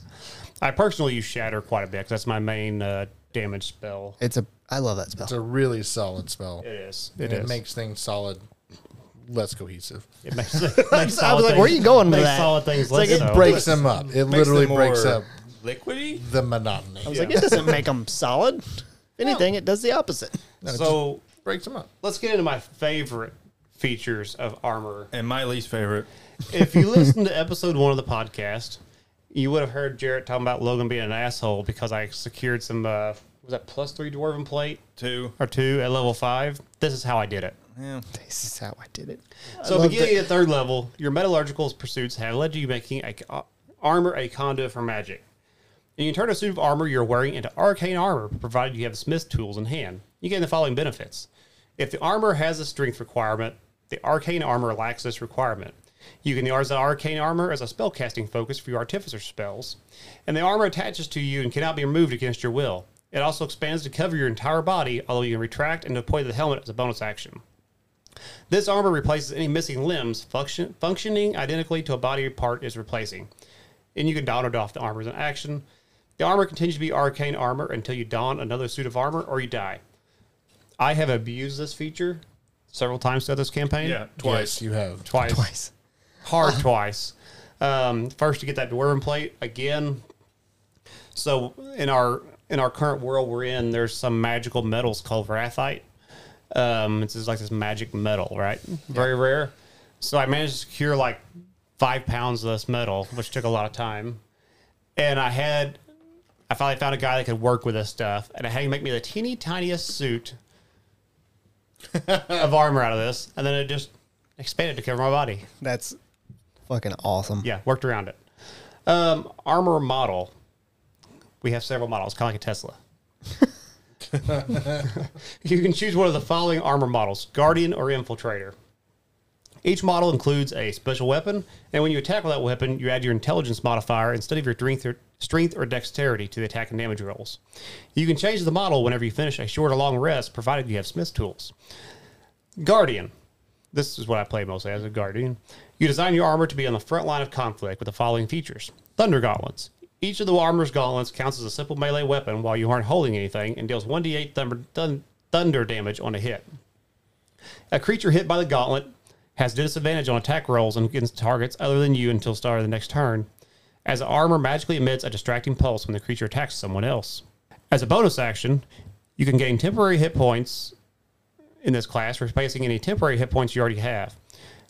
I personally use Shatter quite a bit because that's my main uh, damage spell. It's a. I love that spell. It's a really solid spell. It is. And It is. It makes things solid, less cohesive. It makes, it makes I was solid like, where are you going with makes that? solid things like it so. Breaks them up. It Makes literally them breaks up liquidy. the monotony. I was like, it doesn't make them solid. If anything, it does the opposite. So breaks them up. let's get into my favorite features of armor. And my least favorite. if you listen to episode one of the podcast, you would have heard Jarrett talking about Logan being an asshole because I secured some uh, was that plus three dwarven plate Two. or two at level five. This is how I did it. Yeah. This is how I did it. So beginning it. at third level, your metallurgical pursuits have led to you making a, uh, armor a conduit for magic. And you can turn a suit of armor you're wearing into arcane armor, provided you have smith tools in hand. You gain the following benefits. If the armor has a strength requirement, the arcane armor lacks this requirement. You can use the arcane armor as a spellcasting focus for your artificer spells, and the armor attaches to you and cannot be removed against your will. It also expands to cover your entire body, although you can retract and deploy the helmet as a bonus action. This armor replaces any missing limbs, function, functioning identically to a body part is replacing. And you can don or doff the armor as an action. The armor continues to be arcane armor until you don another suit of armor or you die. I have abused this feature several times throughout this campaign. Yeah. Twice. Yes, you have. Twice. Twice. Hard twice. Um, first to get that dwarven plate again. So in our in our current world we're in, there's some magical metals called wrathite. Um, it's just like this magic metal, right? Very rare. So I managed to secure like five pounds of this metal, which took a lot of time. And I had, I finally found a guy that could work with this stuff, and I had him make me the teeny tiniest suit of armor out of this, and then it just expanded to cover my body. That's fucking awesome. Yeah, worked around it. Um, armor model. We have several models, kind of like a Tesla. you can choose one of the following armor models Guardian or Infiltrator. Each model includes a special weapon, and when you attack with that weapon, you add your intelligence modifier instead of your strength or, strength or dexterity to the attack and damage rolls. You can change the model whenever you finish a short or long rest, provided you have Smith's tools. Guardian. This is what I play mostly as a Guardian. You design your armor to be on the front line of conflict with the following features Thunder Gauntlets. Each of the armor's gauntlets counts as a simple melee weapon while you aren't holding anything and deals 1d8 thunder, thun- thunder damage on a hit. A creature hit by the gauntlet has disadvantage on attack rolls against targets other than you until start of the next turn, as the armor magically emits a distracting pulse when the creature attacks someone else. As a bonus action, you can gain temporary hit points in this class, replacing any temporary hit points you already have.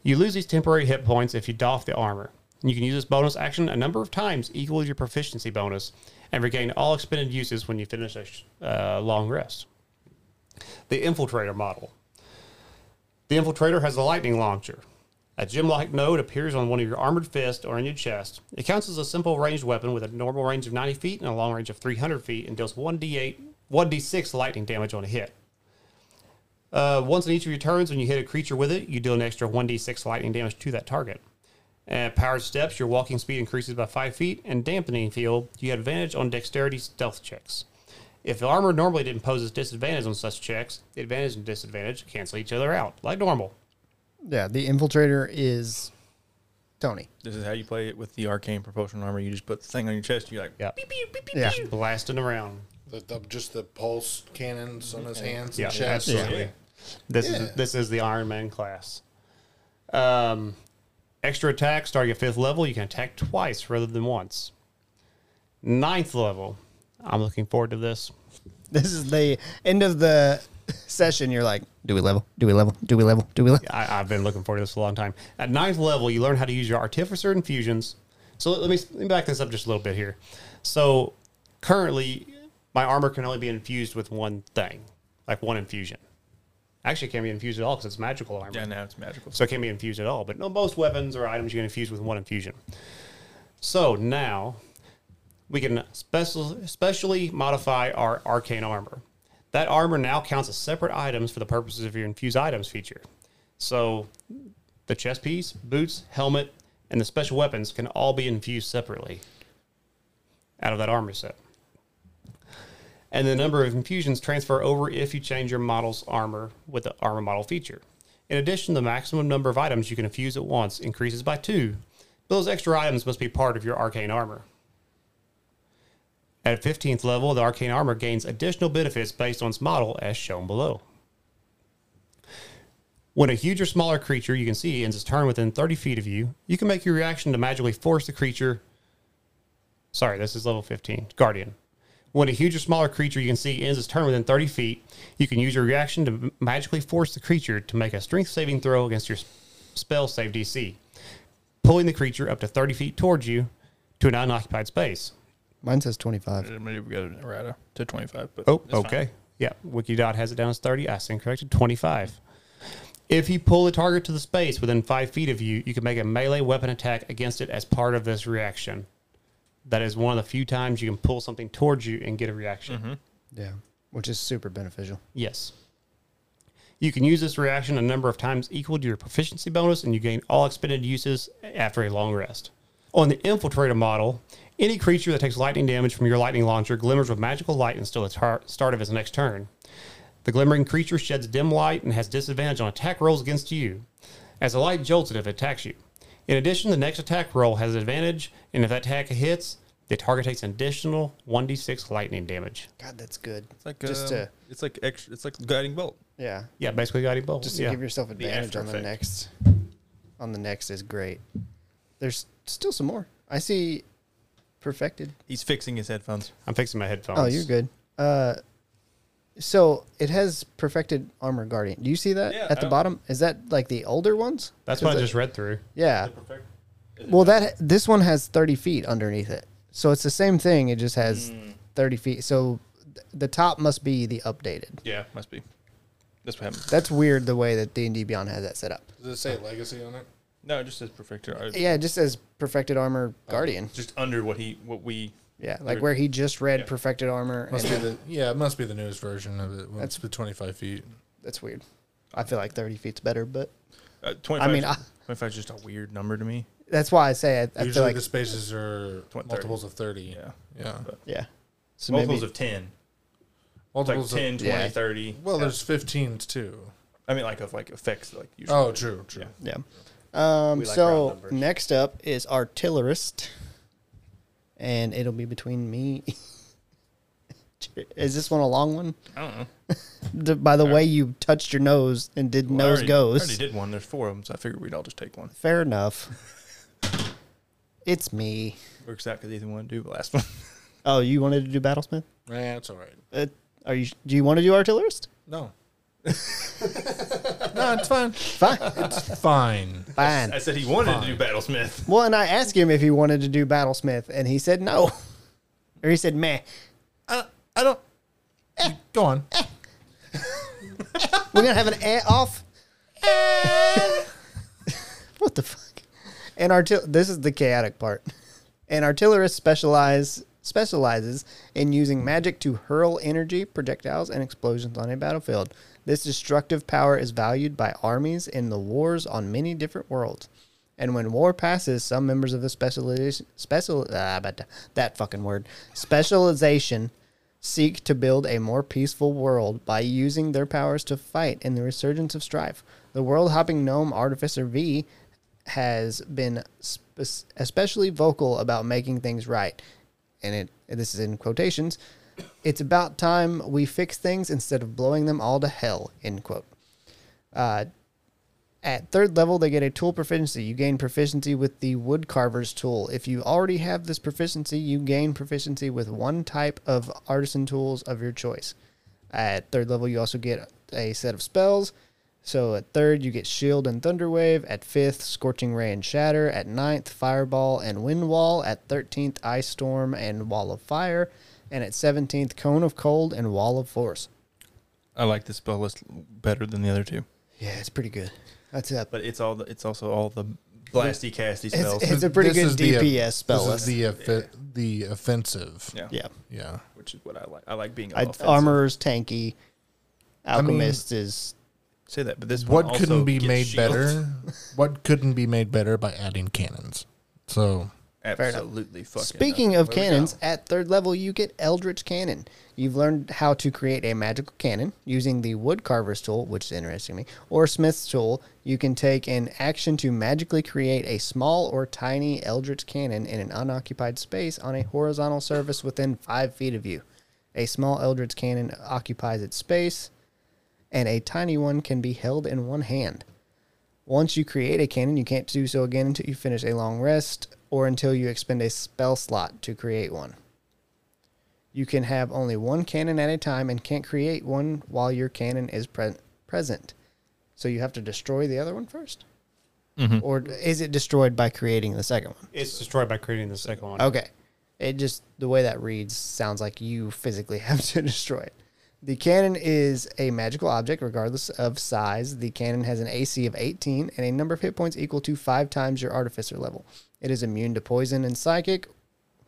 You lose these temporary hit points if you doff the armor. You can use this bonus action a number of times equal to your proficiency bonus and regain all expended uses when you finish a uh, long rest. The Infiltrator model. The Infiltrator has a lightning launcher. A gem-like node appears on one of your armored fists or in your chest. It counts as a simple ranged weapon with a normal range of 90 feet and a long range of 300 feet and deals 1d8, 1d6 lightning damage on a hit. Uh, once in each of your turns, when you hit a creature with it, you deal an extra 1d6 lightning damage to that target. At powered steps, your walking speed increases by 5 feet, and dampening field, you have advantage on dexterity stealth checks. If the armor normally imposes disadvantage on such checks, the advantage and disadvantage cancel each other out, like normal. Yeah, the infiltrator is Tony. This is how you play it with the arcane propulsion armor. You just put the thing on your chest. You're like, Yeah. Yeah. Blasting around. The, the, just the pulse cannons on his hands Yeah, and chest. absolutely. This Yeah. is this is the Iron Man class. Um, extra attack starting at fifth level, you can attack twice rather than once. Ninth level, I'm looking forward to this. This is the end of the session. You're like, do we level? Do we level? Do we level? Do we level? I, I've been looking forward to this for a long time. At ninth level, you learn how to use your artificer infusions. So let me, let me back this up just a little bit here. So currently, my armor can only be infused with one thing, like one infusion. Actually, it can't be infused at all because it's magical armor. yeah, now it's magical. so it can't be infused at all. But no, most weapons or items you can infuse with one infusion. So now we can special, specially modify our arcane armor. That armor now counts as separate items for the purposes of your infused items feature. So the chest piece, boots, helmet, and the special weapons can all be infused separately out of that armor set. And the number of infusions transfer over if you change your model's armor with the armor model feature. In addition, the maximum number of items you can infuse at once increases by two. Those extra items must be part of your arcane armor. At 15th level, the arcane armor gains additional benefits based on its model as shown below. When a huge or smaller creature you can see ends its turn within 30 feet of you, you can make your reaction to magically force the creature. Sorry, this is level 15. Guardian. When a huge or smaller creature you can see ends its turn within 30 feet, you can use your reaction to magically force the creature to make a strength saving throw against your spell save DC, pulling the creature up to 30 feet towards you to an unoccupied space. Mine says 25. Maybe we got it right to 25. But Oh, that's fine. okay. Yeah, Wikidot has it down as 30. I stand corrected. 25. If you pull the target to the space within five feet of you, you can make a melee weapon attack against it as part of this reaction. That is one of the few times you can pull something towards you and get a reaction. Mm-hmm. Yeah, which is super beneficial. Yes. You can use this reaction a number of times equal to your proficiency bonus, and you gain all expended uses after a long rest. On the Infiltrator model, any creature that takes lightning damage from your lightning launcher glimmers with magical light until the tar- start of its next turn. The glimmering creature sheds dim light and has disadvantage on attack rolls against you, as the light jolts it if it attacks you. In addition, the next attack roll has advantage, and if that attack hits, the target takes an additional 1d6 lightning damage. God, that's good. It's like Just um, to- it's like extra. It's like guiding bolt. Yeah, Yeah, basically guiding bolt. just to yeah. give yourself advantage after on the effect. next. On the next is great. There's still some more. I see perfected. He's fixing his headphones. I'm fixing my headphones. Oh, you're good. Uh, so it has perfected armor guardian. Do you see that Yeah, at the I- bottom? Is that like the older ones? That's what I just read through. Yeah. Well, that this one has 30 feet underneath it, so it's the same thing. It just has Mm. 30 feet. So th- the top must be the updated. Yeah, must be. That's what happened. That's weird the way that D and D Beyond has that set up. Does it say legacy on it? No, it just says perfected. art. Yeah, it just says perfected armor guardian. Just under what he what we. Yeah, like Or- where he just read Yeah. perfected armor. Must and be the yeah, it must be the newest version of it. That's- the twenty five feet. that's weird. I feel like 30 feet's better, but Uh, 25 I mean, 25 is just a weird number to me. that's why I say I, I feel Usually like the spaces are Twen- 30. multiples of thirty. Yeah. Yeah. But yeah. So multiples maybe of 10. It's like Multiples 10, of 20, Yeah. 30. well, there's fifteens too. I mean, like of like effects, like usually. Oh, true, true. Yeah. yeah. Um, like so next up is artillerist, and it'll be between me. is this one a long one? I don't know. The, by the way, you touched your nose and did Well, I nose already, I goes. already did one. There's four of them, so I figured we'd all just take one. Fair enough. it's me. Works out because Ethan wanted to do the last one. Oh, you wanted to do battlesmith? Yeah, it's all right. Uh, are you? Do you want to do artillerist? No. no, it's fine. Fine, It's fine. fine. I said he wanted to do Battlesmith. Well, and I asked him if he wanted to do battlesmith, and he said no, or he said meh. I, I don't. Eh. Go on. Eh. We're gonna have an eh off. Eh. what the fuck? And artil- this is the chaotic part. An artillerist specialize specializes in using magic to hurl energy, projectiles, and explosions on a battlefield. This destructive power is valued by armies in the wars on many different worlds. And when war passes, some members of the specialization special ah, but that fucking word specialization seek to build a more peaceful world by using their powers to fight in the resurgence of strife. The world hopping gnome Artificer Vi has been spe- especially vocal about making things right. And it this is in quotations. It's about time we fix things instead of blowing them all to hell. End quote. Uh, at third level, they get a tool proficiency. You gain proficiency with the wood carver's tool. If you already have this proficiency, you gain proficiency with one type of artisan tools of your choice. At third level, you also get a set of spells. So at third, you get Shield and Thunderwave. At fifth, Scorching Ray and Shatter. At ninth, Fireball and Wind Wall. At thirteenth, Ice Storm and Wall of Fire. And at seventeenth, Cone of Cold and Wall of Force. I like this spell list better than the other two, Yeah, it's pretty good. That's it. but it's all the, it's also all the blasty casty It's, spells. it's a pretty This good is the, uh, DPS spell This list. is the offi- the offensive. yeah. yeah. Yeah. which is what I like. I like being I, offensive. armorer's tanky. mean- Alchemist is Say that, but this one What also couldn't be gets made shield. better? what couldn't be made better by adding cannons? So enough. Absolutely fucking. Speaking of oh, there we cannons, at third level you get Eldritch Cannon. You've learned how to create a magical cannon using the wood carver's tool, which is interesting to me, or smith's tool. You can take an action to magically create a small or tiny Eldritch cannon in an unoccupied space on a horizontal surface within five feet of you. A small Eldritch cannon occupies its space, and a tiny one can be held in one hand. Once you create a cannon, you can't do so again until you finish a long rest or until you expend a spell slot to create one. You can have only one cannon at a time and can't create one while your cannon is pre- present. So you have to destroy the other one 1st mm-hmm. Or is it destroyed by creating the second one? It's destroyed by creating the second one. Okay. It just the way that reads sounds like you physically have to destroy it. The cannon is a magical object regardless of size. The cannon has an AC of 18 and a number of hit points equal to 5 times your artificer level. It is immune to poison and psychic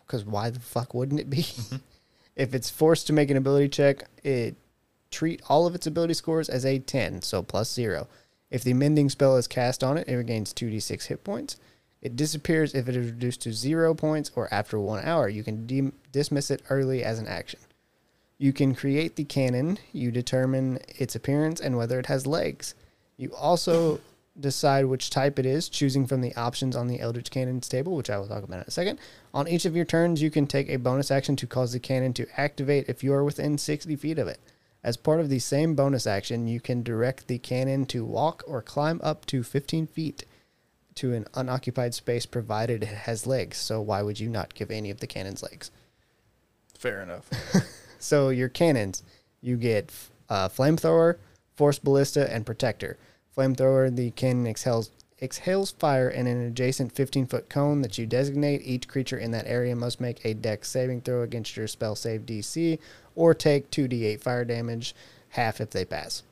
cuz why the fuck wouldn't it be? Mm-hmm. if it's forced to make an ability check, it treat all of its ability scores as a 10, so plus 0. If the mending spell is cast on it, it regains 2d6 hit points. It disappears if it is reduced to zero points or after one hour. You can de- dismiss it early as an action. You can create the cannon. You determine its appearance and whether it has legs. You also decide which type it is, choosing from the options on the Eldritch Cannons table, which I will talk about in a second. On each of your turns, you can take a bonus action to cause the cannon to activate if you are within 60 feet of it. As part of the same bonus action, you can direct the cannon to walk or climb up to 15 feet to an unoccupied space provided it has legs. So why would you not give any of the cannons legs? fair enough. So your cannons, you get uh, flamethrower, force ballista, and protector. Flamethrower, the cannon expels exhales fire in an adjacent 15 foot cone that you designate. Each creature in that area must make a dex saving throw against your spell save DC or take 2d8 fire damage, half if they pass.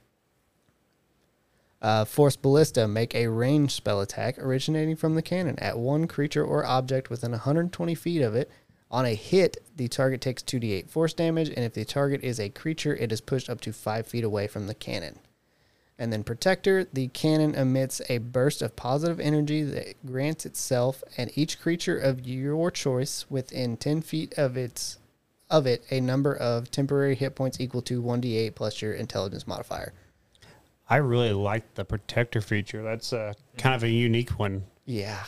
Uh, Force Ballista, make a ranged spell attack originating from the cannon at one creature or object within 120 feet of it. On a hit, the target takes 2d8 force damage, and if the target is a creature, it is pushed up to 5 feet away from the cannon. And then Protector, the cannon emits a burst of positive energy that grants itself and each creature of your choice within 10 feet of its of it a number of temporary hit points equal to 1d8 plus your intelligence modifier. I really like the protector feature. That's uh, kind of a unique one. Yeah.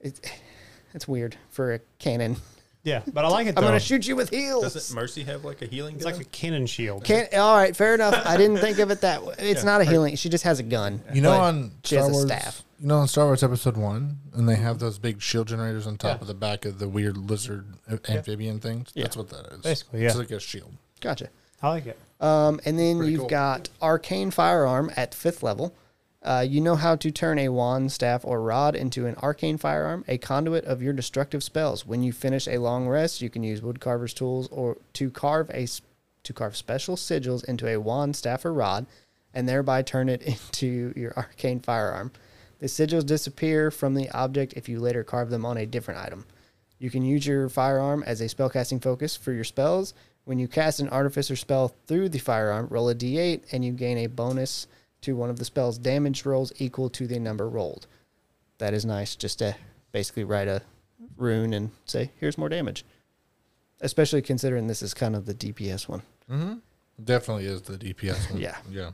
It, it's weird for a cannon. Yeah, but I like it I'm though. going to shoot you with heels. Doesn't Mercy have like a healing? it's gun? like a cannon shield. Can all right, fair enough. I didn't think of it that way. It's not a healing. She just has a gun. You know, but on she Star has a Wars, staff. you know, on Star Wars Episode One, and they have those big shield generators on top Yeah. of the back of the weird lizard amphibian things. Yeah. That's what that is. Basically, yeah. It's yeah. like a shield. Gotcha. I like it. Um, and then Pretty you've cool. got arcane firearm at fifth level. Uh, you know how to turn a wand, staff, or rod into an arcane firearm, a conduit of your destructive spells. When you finish a long rest, you can use woodcarver's tools or to carve a to carve special sigils into a wand, staff, or rod, and thereby turn it into your arcane firearm. The sigils disappear from the object if you later carve them on a different item. You can use your firearm as a spellcasting focus for your spells. When you cast an artificer spell through the firearm, roll a d8 and you gain a bonus to one of the spell's damage rolls equal to the number rolled. That is nice just to basically write a rune and say, here's more damage. Especially considering this is kind of the DPS one. Definitely is the DPS one. Yeah. Yeah.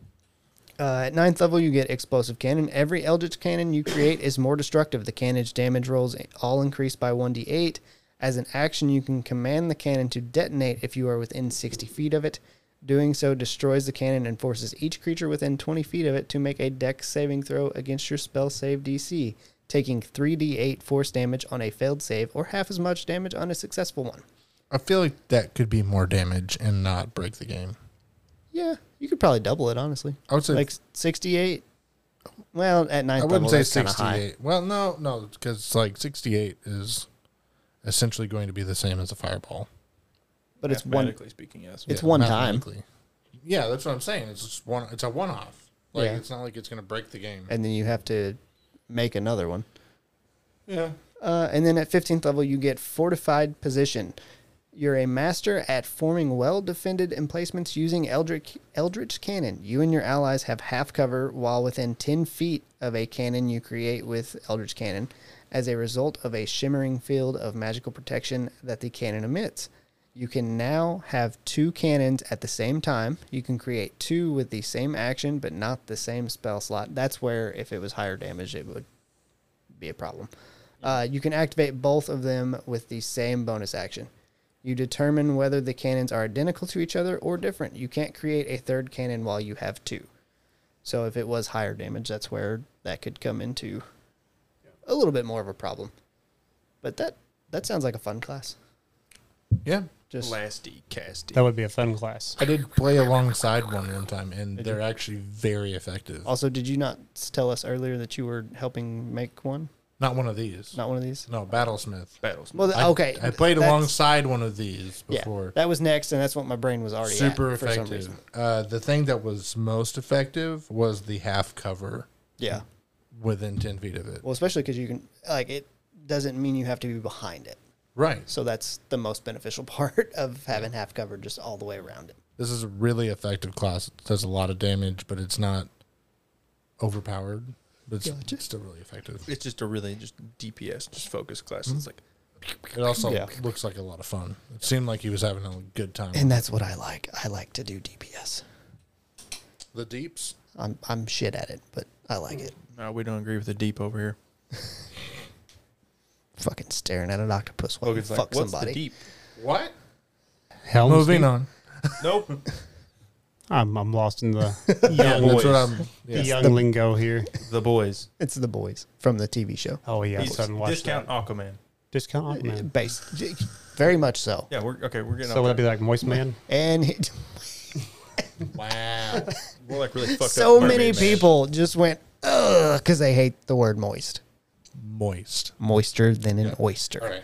Uh, at ninth level, you get explosive cannon. Every Eldritch cannon you create is more destructive. The cannon's damage rolls all increase by 1d8. As an action, you can command the cannon to detonate if you are within 60 feet of it. Doing so destroys the cannon and forces each creature within 20 feet of it to make a dex saving throw against your spell save DC, taking 3d8 force damage on a failed save or half as much damage on a successful one. I feel like that could be more damage and not break the game. Yeah, you could probably double it, honestly. I would say Like 68. Well, at ninth I wouldn't level, say that's kinda high. 68. Well, no, no, because like 68 is essentially going to be the same as a fireball. But it's one Mathematically speaking, yes. It's one time. mathematically. Yeah, that's what I'm saying. It's just one. It's a one-off. Like Yeah. it's not like it's going to break the game. and then you have to make another one. Yeah. Uh, and then at 15th level, you get fortified position. You're a master at forming well defended emplacements using Eldritch, Eldritch Cannon. You and your allies have half cover while within 10 feet of a cannon you create with Eldritch Cannon as a result of a shimmering field of magical protection that the cannon emits. You can now have two cannons at the same time. You can create two with the same action, but not the same spell slot. That's where, if it was higher damage, it would be a problem. Uh, you can activate both of them with the same bonus action. You determine whether the cannons are identical to each other or different. You can't create a third cannon while you have two. So if it was higher damage, that's where that could come into a little bit more of a problem. But that that sounds like a fun class. Yeah. Just Lasty, casty. That would be a fun class. I did play alongside one one time, and they're actually very effective. also, did you not s- tell us earlier that you were helping make one? Not one of these. Not one of these. No, Battlesmith. Battles. Well, th- I, okay. I played that's- alongside one of these Yeah, before. that was next, and that's what my brain was already Super at for some effective. reason. Uh, the thing that was most effective was the half cover Yeah. within 10 feet of it. Well, especially because you can like it doesn't mean you have to be behind it. Right. So that's the most beneficial part of having half cover just all the way around it. This is a really effective class. It does a lot of damage, but it's not overpowered. But it's Gotcha. still really effective. It's just a really just DPS, just focus class. Mm-hmm. It's like It also Yeah. looks like a lot of fun. It seemed like he was having a good time. And that's what I like. I like to do DPS. the deeps. I'm I'm shit at it, but I like it. no, we don't agree with the deep over here. Fucking staring at an octopus while you Logan's fuck like, what's somebody. the deep? What? Helm's Moving Deep? on. Nope. I'm, I'm lost in the yeah, young, That's what boys. I'm. the Yeah. young lingo here. the boys. It's the boys from the TV show. Oh yeah, He's still haven't watched discount that. Aquaman. Discount Aquaman. Based very much so. Yeah, we're okay. We're getting So off would that be like Moist Man? And he, Wow. We're like really fucked so up. many mermaid man. people just went ugh because they hate the word moist. Moist. Moister than an oyster. All right.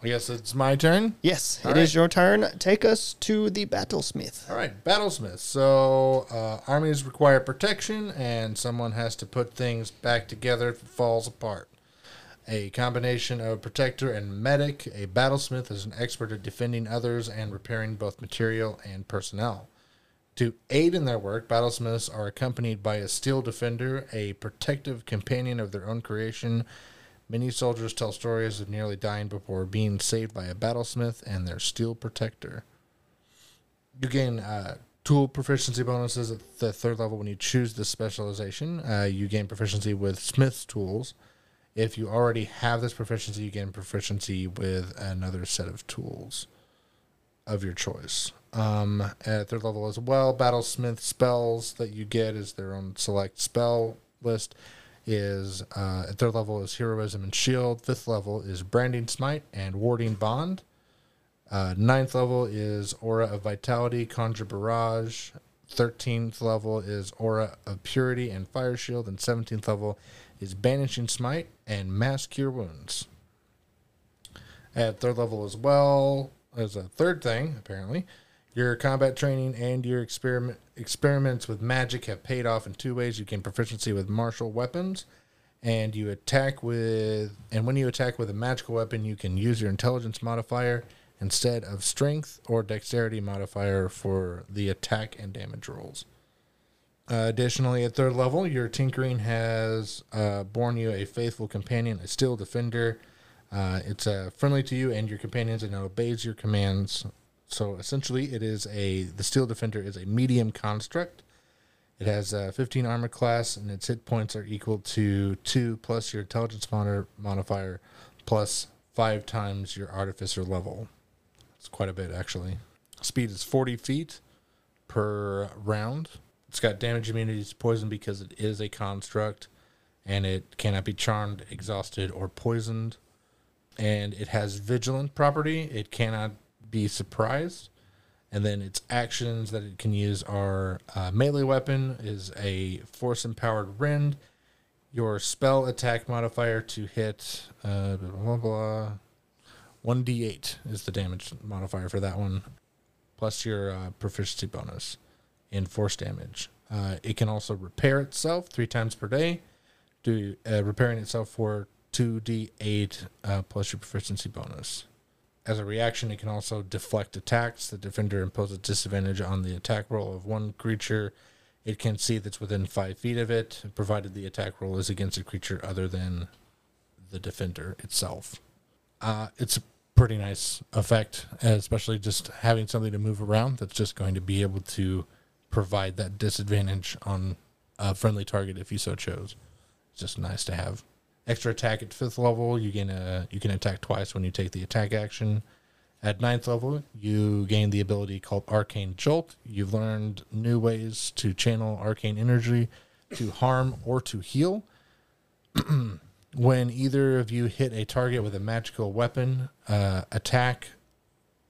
I guess it's my turn. Yes, All it is right. your turn. Take us to the battlesmith. All right, battlesmith. So uh, armies require protection, and someone has to put things back together if it falls apart. A combination of protector and medic, a battlesmith is an expert at defending others and repairing both material and personnel. To aid in their work, battlesmiths are accompanied by a steel defender, a protective companion of their own creation. Many soldiers tell stories of nearly dying before being saved by a battlesmith and their steel protector. You gain uh, tool proficiency bonuses at the third level when you choose this specialization. Uh, you gain proficiency with smith's tools. If you already have this proficiency, you gain proficiency with another set of tools of your choice. Um, at third level as well, battlesmith spells that you get is their own select spell list. Is uh, at third level is heroism and shield. Fifth level is branding smite and warding bond. Uh, ninth level is Aura of Vitality, Conjure Barrage. Thirteenth level is Aura of Purity and Fire Shield, and seventeenth level is Banishing Smite and Mass Cure Wounds. At third level as well, as a third thing, apparently, your combat training and your experiment experiments with magic have paid off in two ways. You gain proficiency with martial weapons, and you attack with and when you attack with a magical weapon, you can use your intelligence modifier instead of strength or dexterity modifier for the attack and damage rolls. Uh, additionally, at third level, your tinkering has uh, born you a faithful companion, a steel defender. Uh, it's uh, friendly to you and your companions, and it obeys your commands. So essentially, it is a the steel defender is a medium construct. It has a 15 armor class, and its hit points are equal to two plus your intelligence mod- modifier, plus five times your artificer level. It's quite a bit actually. Speed is 40 feet per round. It's got damage immunity to poison because it is a construct, and it cannot be charmed, exhausted, or poisoned. And it has vigilant property. It cannot be surprised. And then its actions that it can use are uh, melee weapon is a force empowered rend. Your spell attack modifier to hit uh, blah blah blah. One d eight is the damage modifier for that one, plus your uh, proficiency bonus in force damage. Uh, it can also repair itself three times per day, do uh, repairing itself for two d eight plus your proficiency bonus. As a reaction, it can also deflect attacks. The defender imposes disadvantage on the attack roll of one creature it can see that's within five feet of it, provided the attack roll is against a creature other than the defender itself. Uh, it's a pretty nice effect, especially just having something to move around that's just going to be able to provide that disadvantage on a friendly target if you so chose. It's just nice to have. Extra attack at fifth level, you gain a you can attack twice when you take the attack action. At ninth level, you gain the ability called Arcane Jolt. You've learned new ways to channel arcane energy to harm or to heal. when either of you hit a target with a magical weapon, uh, attack,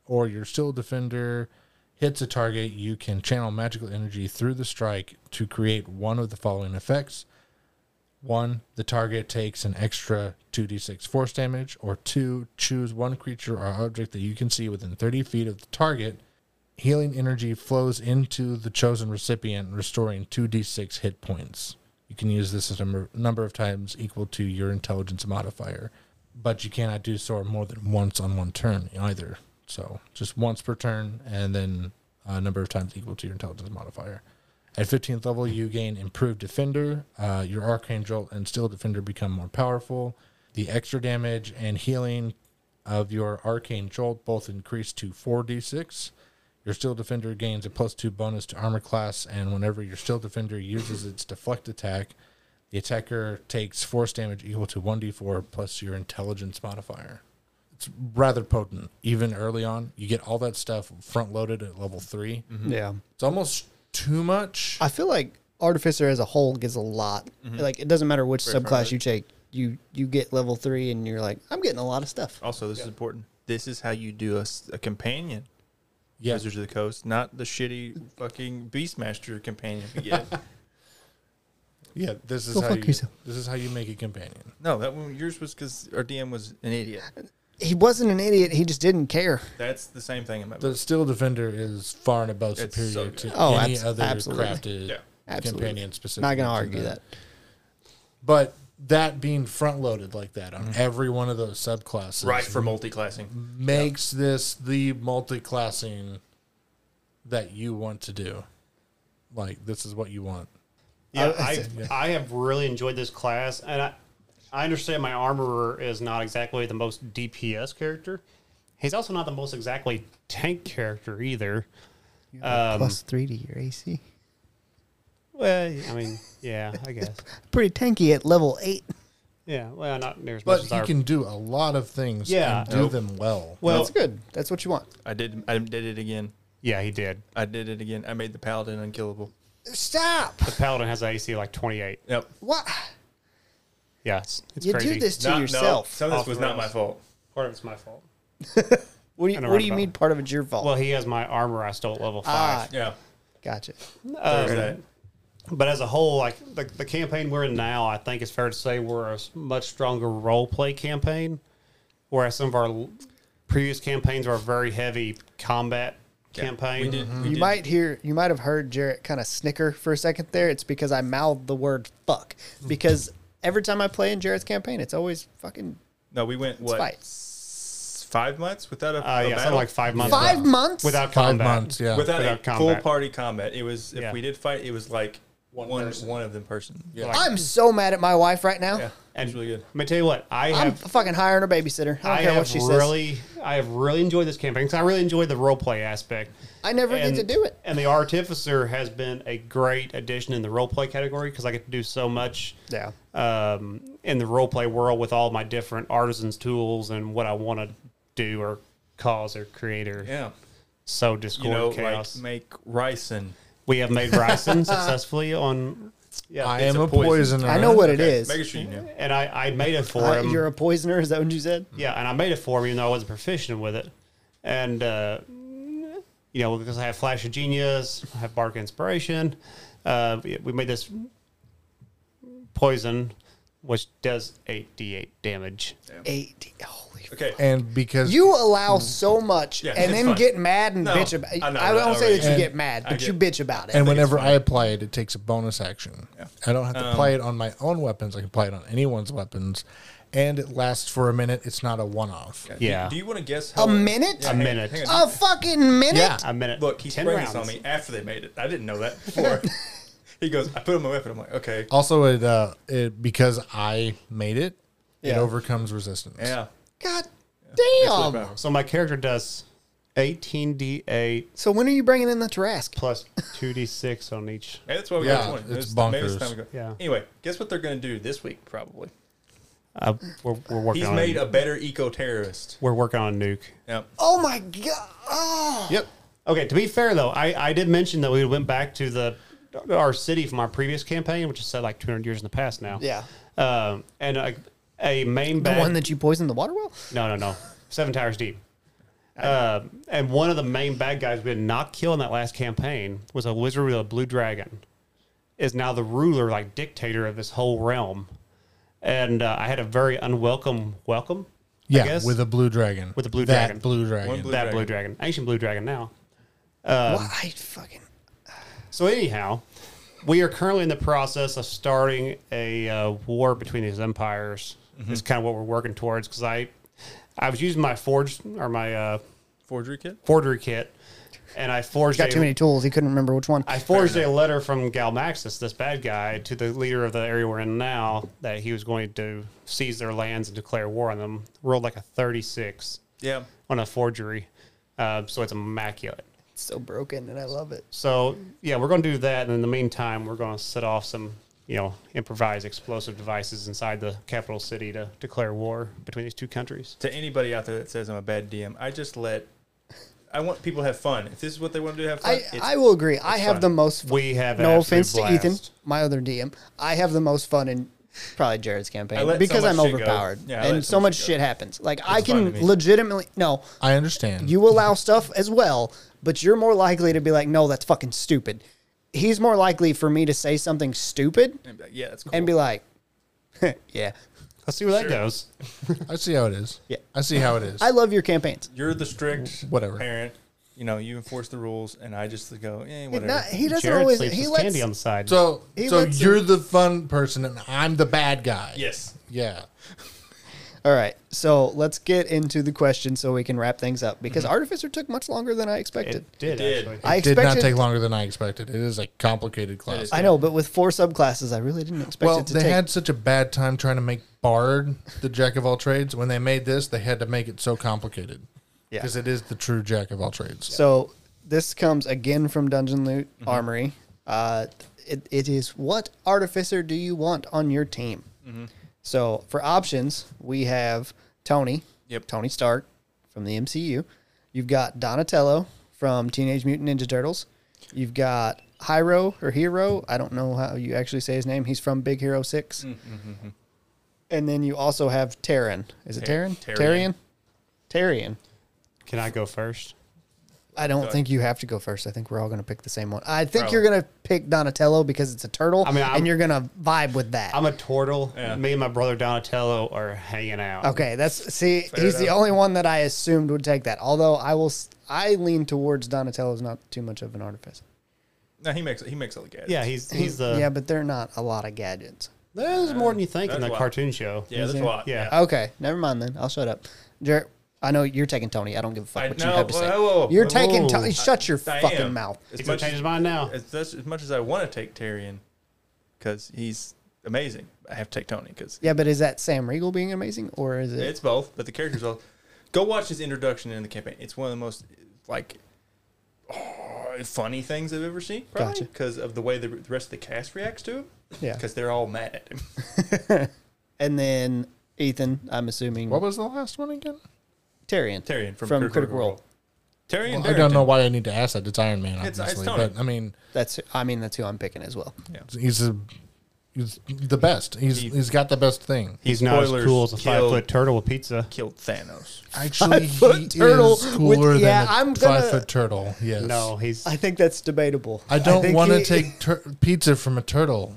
or your steel defender hits a target, you can channel magical energy through the strike to create one of the following effects. One, the target takes an extra 2d6 force damage, or two, choose one creature or object that you can see within 30 feet of the target. Healing energy flows into the chosen recipient, restoring 2d6 hit points. You can use this a number, number of times equal to your intelligence modifier, but you cannot do so more than once on one turn either. So just once per turn, and then a number of times equal to your intelligence modifier. At 15th level, you gain improved defender. Uh, your arcane jolt and steel defender become more powerful. The extra damage and healing of your arcane jolt both increase to 4d6. Your steel defender gains a plus two bonus to armor class, and whenever your steel defender uses its deflect attack, the attacker takes force damage equal to 1d4 plus your intelligence modifier. It's rather potent. Even early on, you get all that stuff front loaded at level 3 Yeah. It's almost too much. I feel like Artificer as a whole gets a lot. Mm-hmm. Like it doesn't matter which Very subclass you take, you you get level three, and you're like, I'm getting a lot of stuff. Also, this is important. This is how you do a companion. Yeah. Wizards of the Coast, not the shitty fucking Beastmaster companion you get. Yeah, this is Go how you, yourself. this is how you make a companion. No, that one yours was because our DM was an idiot. He wasn't an idiot. He just didn't care. That's the same thing in my The book. Steel Defender is far and above It's superior so to. Oh, any abs- other absolutely. crafted Yeah. Absolutely. companion specific. Not gonna to argue that. But that being front loaded like that on mm-hmm. every one of those subclasses, Right for multi-classing. makes this the multi-classing that you want to do. Like this is what you want. Yeah, I- I I have really enjoyed this class, and I I understand my armorer is not exactly the most DPS character. He's also not the most exactly tank character either. Um, Plus three to your AC. well, I mean, yeah, I guess. Pretty tanky at level eight. Yeah, well, not near as much But as he our. can do a lot of things Yeah. and do Nope. them well. well, That's good. That's what you want. I did. I did it again. yeah, he did. I did it again. I made the paladin unkillable. Stop. The paladin has an AC like twenty eight. Yep. What? Yeah, it's, it's You crazy. do this to Not- no, yourself. some of this Off was the not my fault. Part of it's my fault. What do you, I know what do you roundabout. mean part of it's your fault? Well, he has my armor. I stole at level ah, five. Yeah. gotcha. Um, that. But as a whole, like the, the campaign we're in now, I think it's fair to say we're a s- much stronger role play campaign, whereas some of our l- previous campaigns were a very heavy combat Yeah, campaign. We did. We You did. might hear, you might have heard Jarrett kind of snicker for a second there. It's because I mouthed the word fuck. Because every time I play in Jarrett's campaign, it's always fucking No, we went what? fight. s- Five months without a, Uh, a yeah, something battle? like five months. five without, months without Five combat. months, yeah. without, without a full combat. party combat. It was if Yeah. we did fight, it was like one one, person. of them person. Yeah. Like- I'm so mad at my wife right now. Yeah. And It's really good. Let me tell you what, I I'm have fucking hiring a babysitter. I don't I care have what she says. really, I have really enjoyed this campaign because I really enjoyed the role play aspect. I never and, get to do it. And the artificer has been a great addition in the role play category because I get to do so much Yeah. um, in the role play world with all my different artisans tools and what I want to do or cause or create or Yeah. sow You discord know, chaos. like make rice and we have made ricin successfully on. Yeah, I am a a, poison. poisoner. I know what it Okay, is. Making sure you knew. and I, I made it for Uh, him. you're a poisoner. Is that what you said? Yeah, and I made it for him, even though I wasn't proficient with it. And, uh, you know, because I have Flash of Genius, I have Bardic Inspiration. Uh, we we made this poison, which does 8d8 damage. Eight. Holy. F- Okay. and because You allow so much Yeah, and it's then fine. get mad and No, bitch about it. I know, I I don't know, say that you right. get mad, I but you bitch about it. and think it's whenever. I apply it, it takes a bonus action. Yeah. I don't have to Um, play it on my own weapons. I can play it on anyone's weapons, and it lasts for a minute. It's not a one-off. Do- Yeah. Do, you want to guess A how minute? A hang- minute. hang on. a fucking minute? Yeah. A minute. Look, he 10 sprayed rounds. this on me after they made it. I didn't know that before. he goes, I put on my weapon. I'm like, okay. Also, it, uh, it because I made it, it Yeah. overcomes resistance. Yeah. God damn. powerful. So my character does 18d8 So when are you bringing in the Tarrasque? plus 2d6 on each. Maybe that's why we Yeah, got 20. it's Maybe- maybe bonkers. time to go. Yeah. Anyway, guess what they're going to do this week, probably? Uh, we're, we're working He's on made a, a better eco terrorist. we're working on a nuke. Yep. Oh my god. Oh. Yep. Okay. To be fair, though, I, I did mention that we went back to the our city from our previous campaign, which is set like 200 years in the past now. Yeah. Um, and a, a main The one that you poisoned the water well? no, no, no, Seven Towers Deep. Um, and one of the main bad guys we did not kill in that last campaign was a wizard with a blue dragon. Is now the ruler, like dictator of this whole realm. And uh, I had a very unwelcome welcome. I Yeah, guess, with a blue dragon. With a blue that dragon. blue dragon. Blue that dragon. blue dragon, ancient blue dragon now. Why I fucking So anyhow, we are currently in the process of starting a uh, war between these empires. Mm-hmm. Is kind of what we're working towards because I, I was using my forged or my uh, Forgery kit? forgery kit, and I forged got a, too many tools. He couldn't remember which one. I forged a letter from Galmaxis, this bad guy, to the leader of the area we're in now that he was going to seize their lands and declare war on them. Rolled like a thirty-six Yeah. on a forgery, uh, so it's immaculate. It's so broken and I love it. So yeah, we're going to do that, and in the meantime, we're going to set off some, you know, improvise explosive devices inside the capital city to declare war between these two countries. To anybody out there that says I'm a bad DM, I just let. I want people to have fun. If this is what they want to do, have fun. I, it's- I will agree. I have fun. the most fun. We have no absolute offense to Ethan, my other DM. I have the most fun in probably Jarrett's campaign let so because I'm overpowered Yeah, and so so much much shit shit go. happens. Like I can legitimately no. I understand. You allow stuff as well, but you're more likely to be like, no, that's fucking stupid. He's more likely for me to say something stupid And be like, yeah, that's cool. and be like, yeah, Let's see where that goes. I see how it is. Yeah. I see how it is. I love your campaigns. You're the strict Whatever. parent. You know, you enforce the rules, and I just go, eh, whatever. not- he doesn't Jarrett always. sleeps He with lets, candy on the side. so He so lets you're him- the fun person and I'm the bad guy. yes. Yeah. All right, so let's get into the question so we can wrap things up because mm-hmm. Artificer took much longer than I expected. it did, did. actually. I It did expected. not take longer than I expected. It is a complicated class. I know, but with four subclasses, I really didn't expect Well, it to they take. had such a bad time trying to make Bard the jack of all trades. When they made this, they had to make it so complicated. Yeah. Because it is the true jack of all trades. So this comes again from Dungeon Loot Armory. Uh, it, it is what artificer do you want on your team? So for options, we have Tony, Yep. Tony Stark from the MCU. You've got Donatello from Teenage Mutant Ninja Turtles. You've got Hiro or Hero. I don't know how you actually say his name. He's from Big Hero 6 mm-hmm, mm-hmm. And then you also have Terran. Is it Ter- Terran? Terrian. Terrian. Terrian. Can I go first? I don't ahead. think you have to go first. I think we're all going to pick the same one. I think Probably. you're going to pick Donatello because it's a turtle, I mean, I'm- and you're going to vibe with that. I'm a turtle. Yeah. Me and my brother Donatello are hanging out. okay, that's see. Fair he's the enough. only one that I assumed would take that. Although I will, s- I lean towards Donatello's not too much of an artificer. No, he makes he makes all the gadgets. Yeah, he's he's the. yeah, but they're not a lot of gadgets. There's more than you think in That's the a lot. cartoon show. yeah, that's a lot. Yeah. Okay, never mind then. I'll shut up. Jarrett, I know you're taking Tony. I don't give a fuck I- what no, you have to say. whoa, whoa, whoa. You're Whoa, taking whoa. Tony. Shut your I fucking am. mouth. As He's gonna much, change his mind now. as, as, as much as I want to take Taryon, because he's amazing, I have to take Tony because Yeah, but is that Sam Riegel being amazing, or is it? it's both. But the characters both. Go watch his introduction in the campaign. It's one of the most like oh, funny things I've ever seen. Probably Gotcha. because of the way the, the rest of the cast reacts to him. Yeah. because they're all mad at him. and then Ethan, I'm assuming What was the last one again? Taryon. Taryon from, From Critical, Critical Role. Role. Tyrion. Well, I don't know why I need to ask that. It's Iron Man, It's- uh, it's obviously. Tony. but I mean, That's I mean that's who I'm picking as well. he's a, he's the best. He's He- he's got the best thing. He's not as Spoilers cool as a five killed- foot turtle with pizza. Killed Thanos. Actually, Five-foot he turtle is cooler with- yeah, than a I'm gonna- five foot turtle. Yes. No, he's I think that's debatable. I don't think want to he- take tur- pizza from a turtle.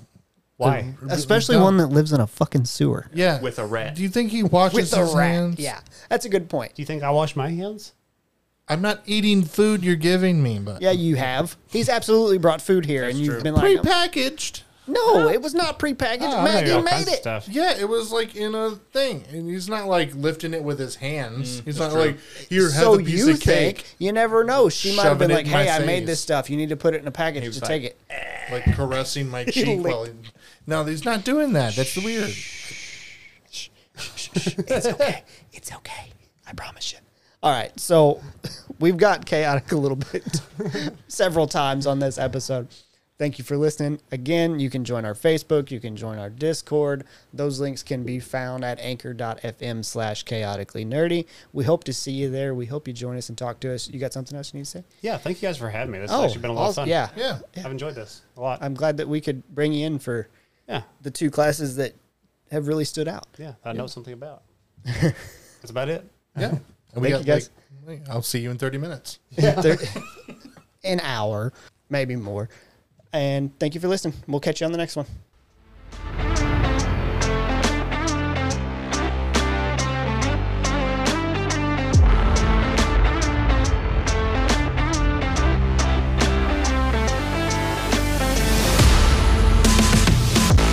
Why? especially Don't. one that lives in a fucking sewer Yeah. With a rat. Do you think he washes with a his rat. hands? Yeah, that's a good point. Do you think I wash my hands? I'm not eating food you're giving me, but Yeah, you have. He's absolutely brought food here, That's and you've true. been like, prepackaged. no, it was not prepackaged. Oh, I Maggie made all made kinds of it. stuff. Yeah, it was like in a thing, and he's not like lifting it with his hands. Mm, he's not true. like here, have So a piece you of cake, think you never know? She might have been Shoving it like, in my "Hey, I made face. this stuff. You need to put it in a package to was take it." like caressing my cheek. while he, no, he's not doing that. That's the weird. It's okay. It's okay. I promise you. All right. So we've got chaotic a little bit several times on this episode. Thank you for listening. Again, you can join our Facebook. You can join our Discord. Those links can be found at anchor.fm slash chaotically nerdy. We hope to see you there. We hope you join us and talk to us. You got something else you need to say? Yeah, thank you guys for having me. This has oh, actually been a lot of awesome. fun. Yeah. Yeah, I've enjoyed this a lot. I'm glad that we could bring you in for yeah, the two classes that have really stood out. yeah, I know something about. That's about it. yeah. And we Thank got, you, guys. like, I'll see you in thirty minutes. Thir- an hour, maybe more. And thank you for listening. We'll catch you on the next one.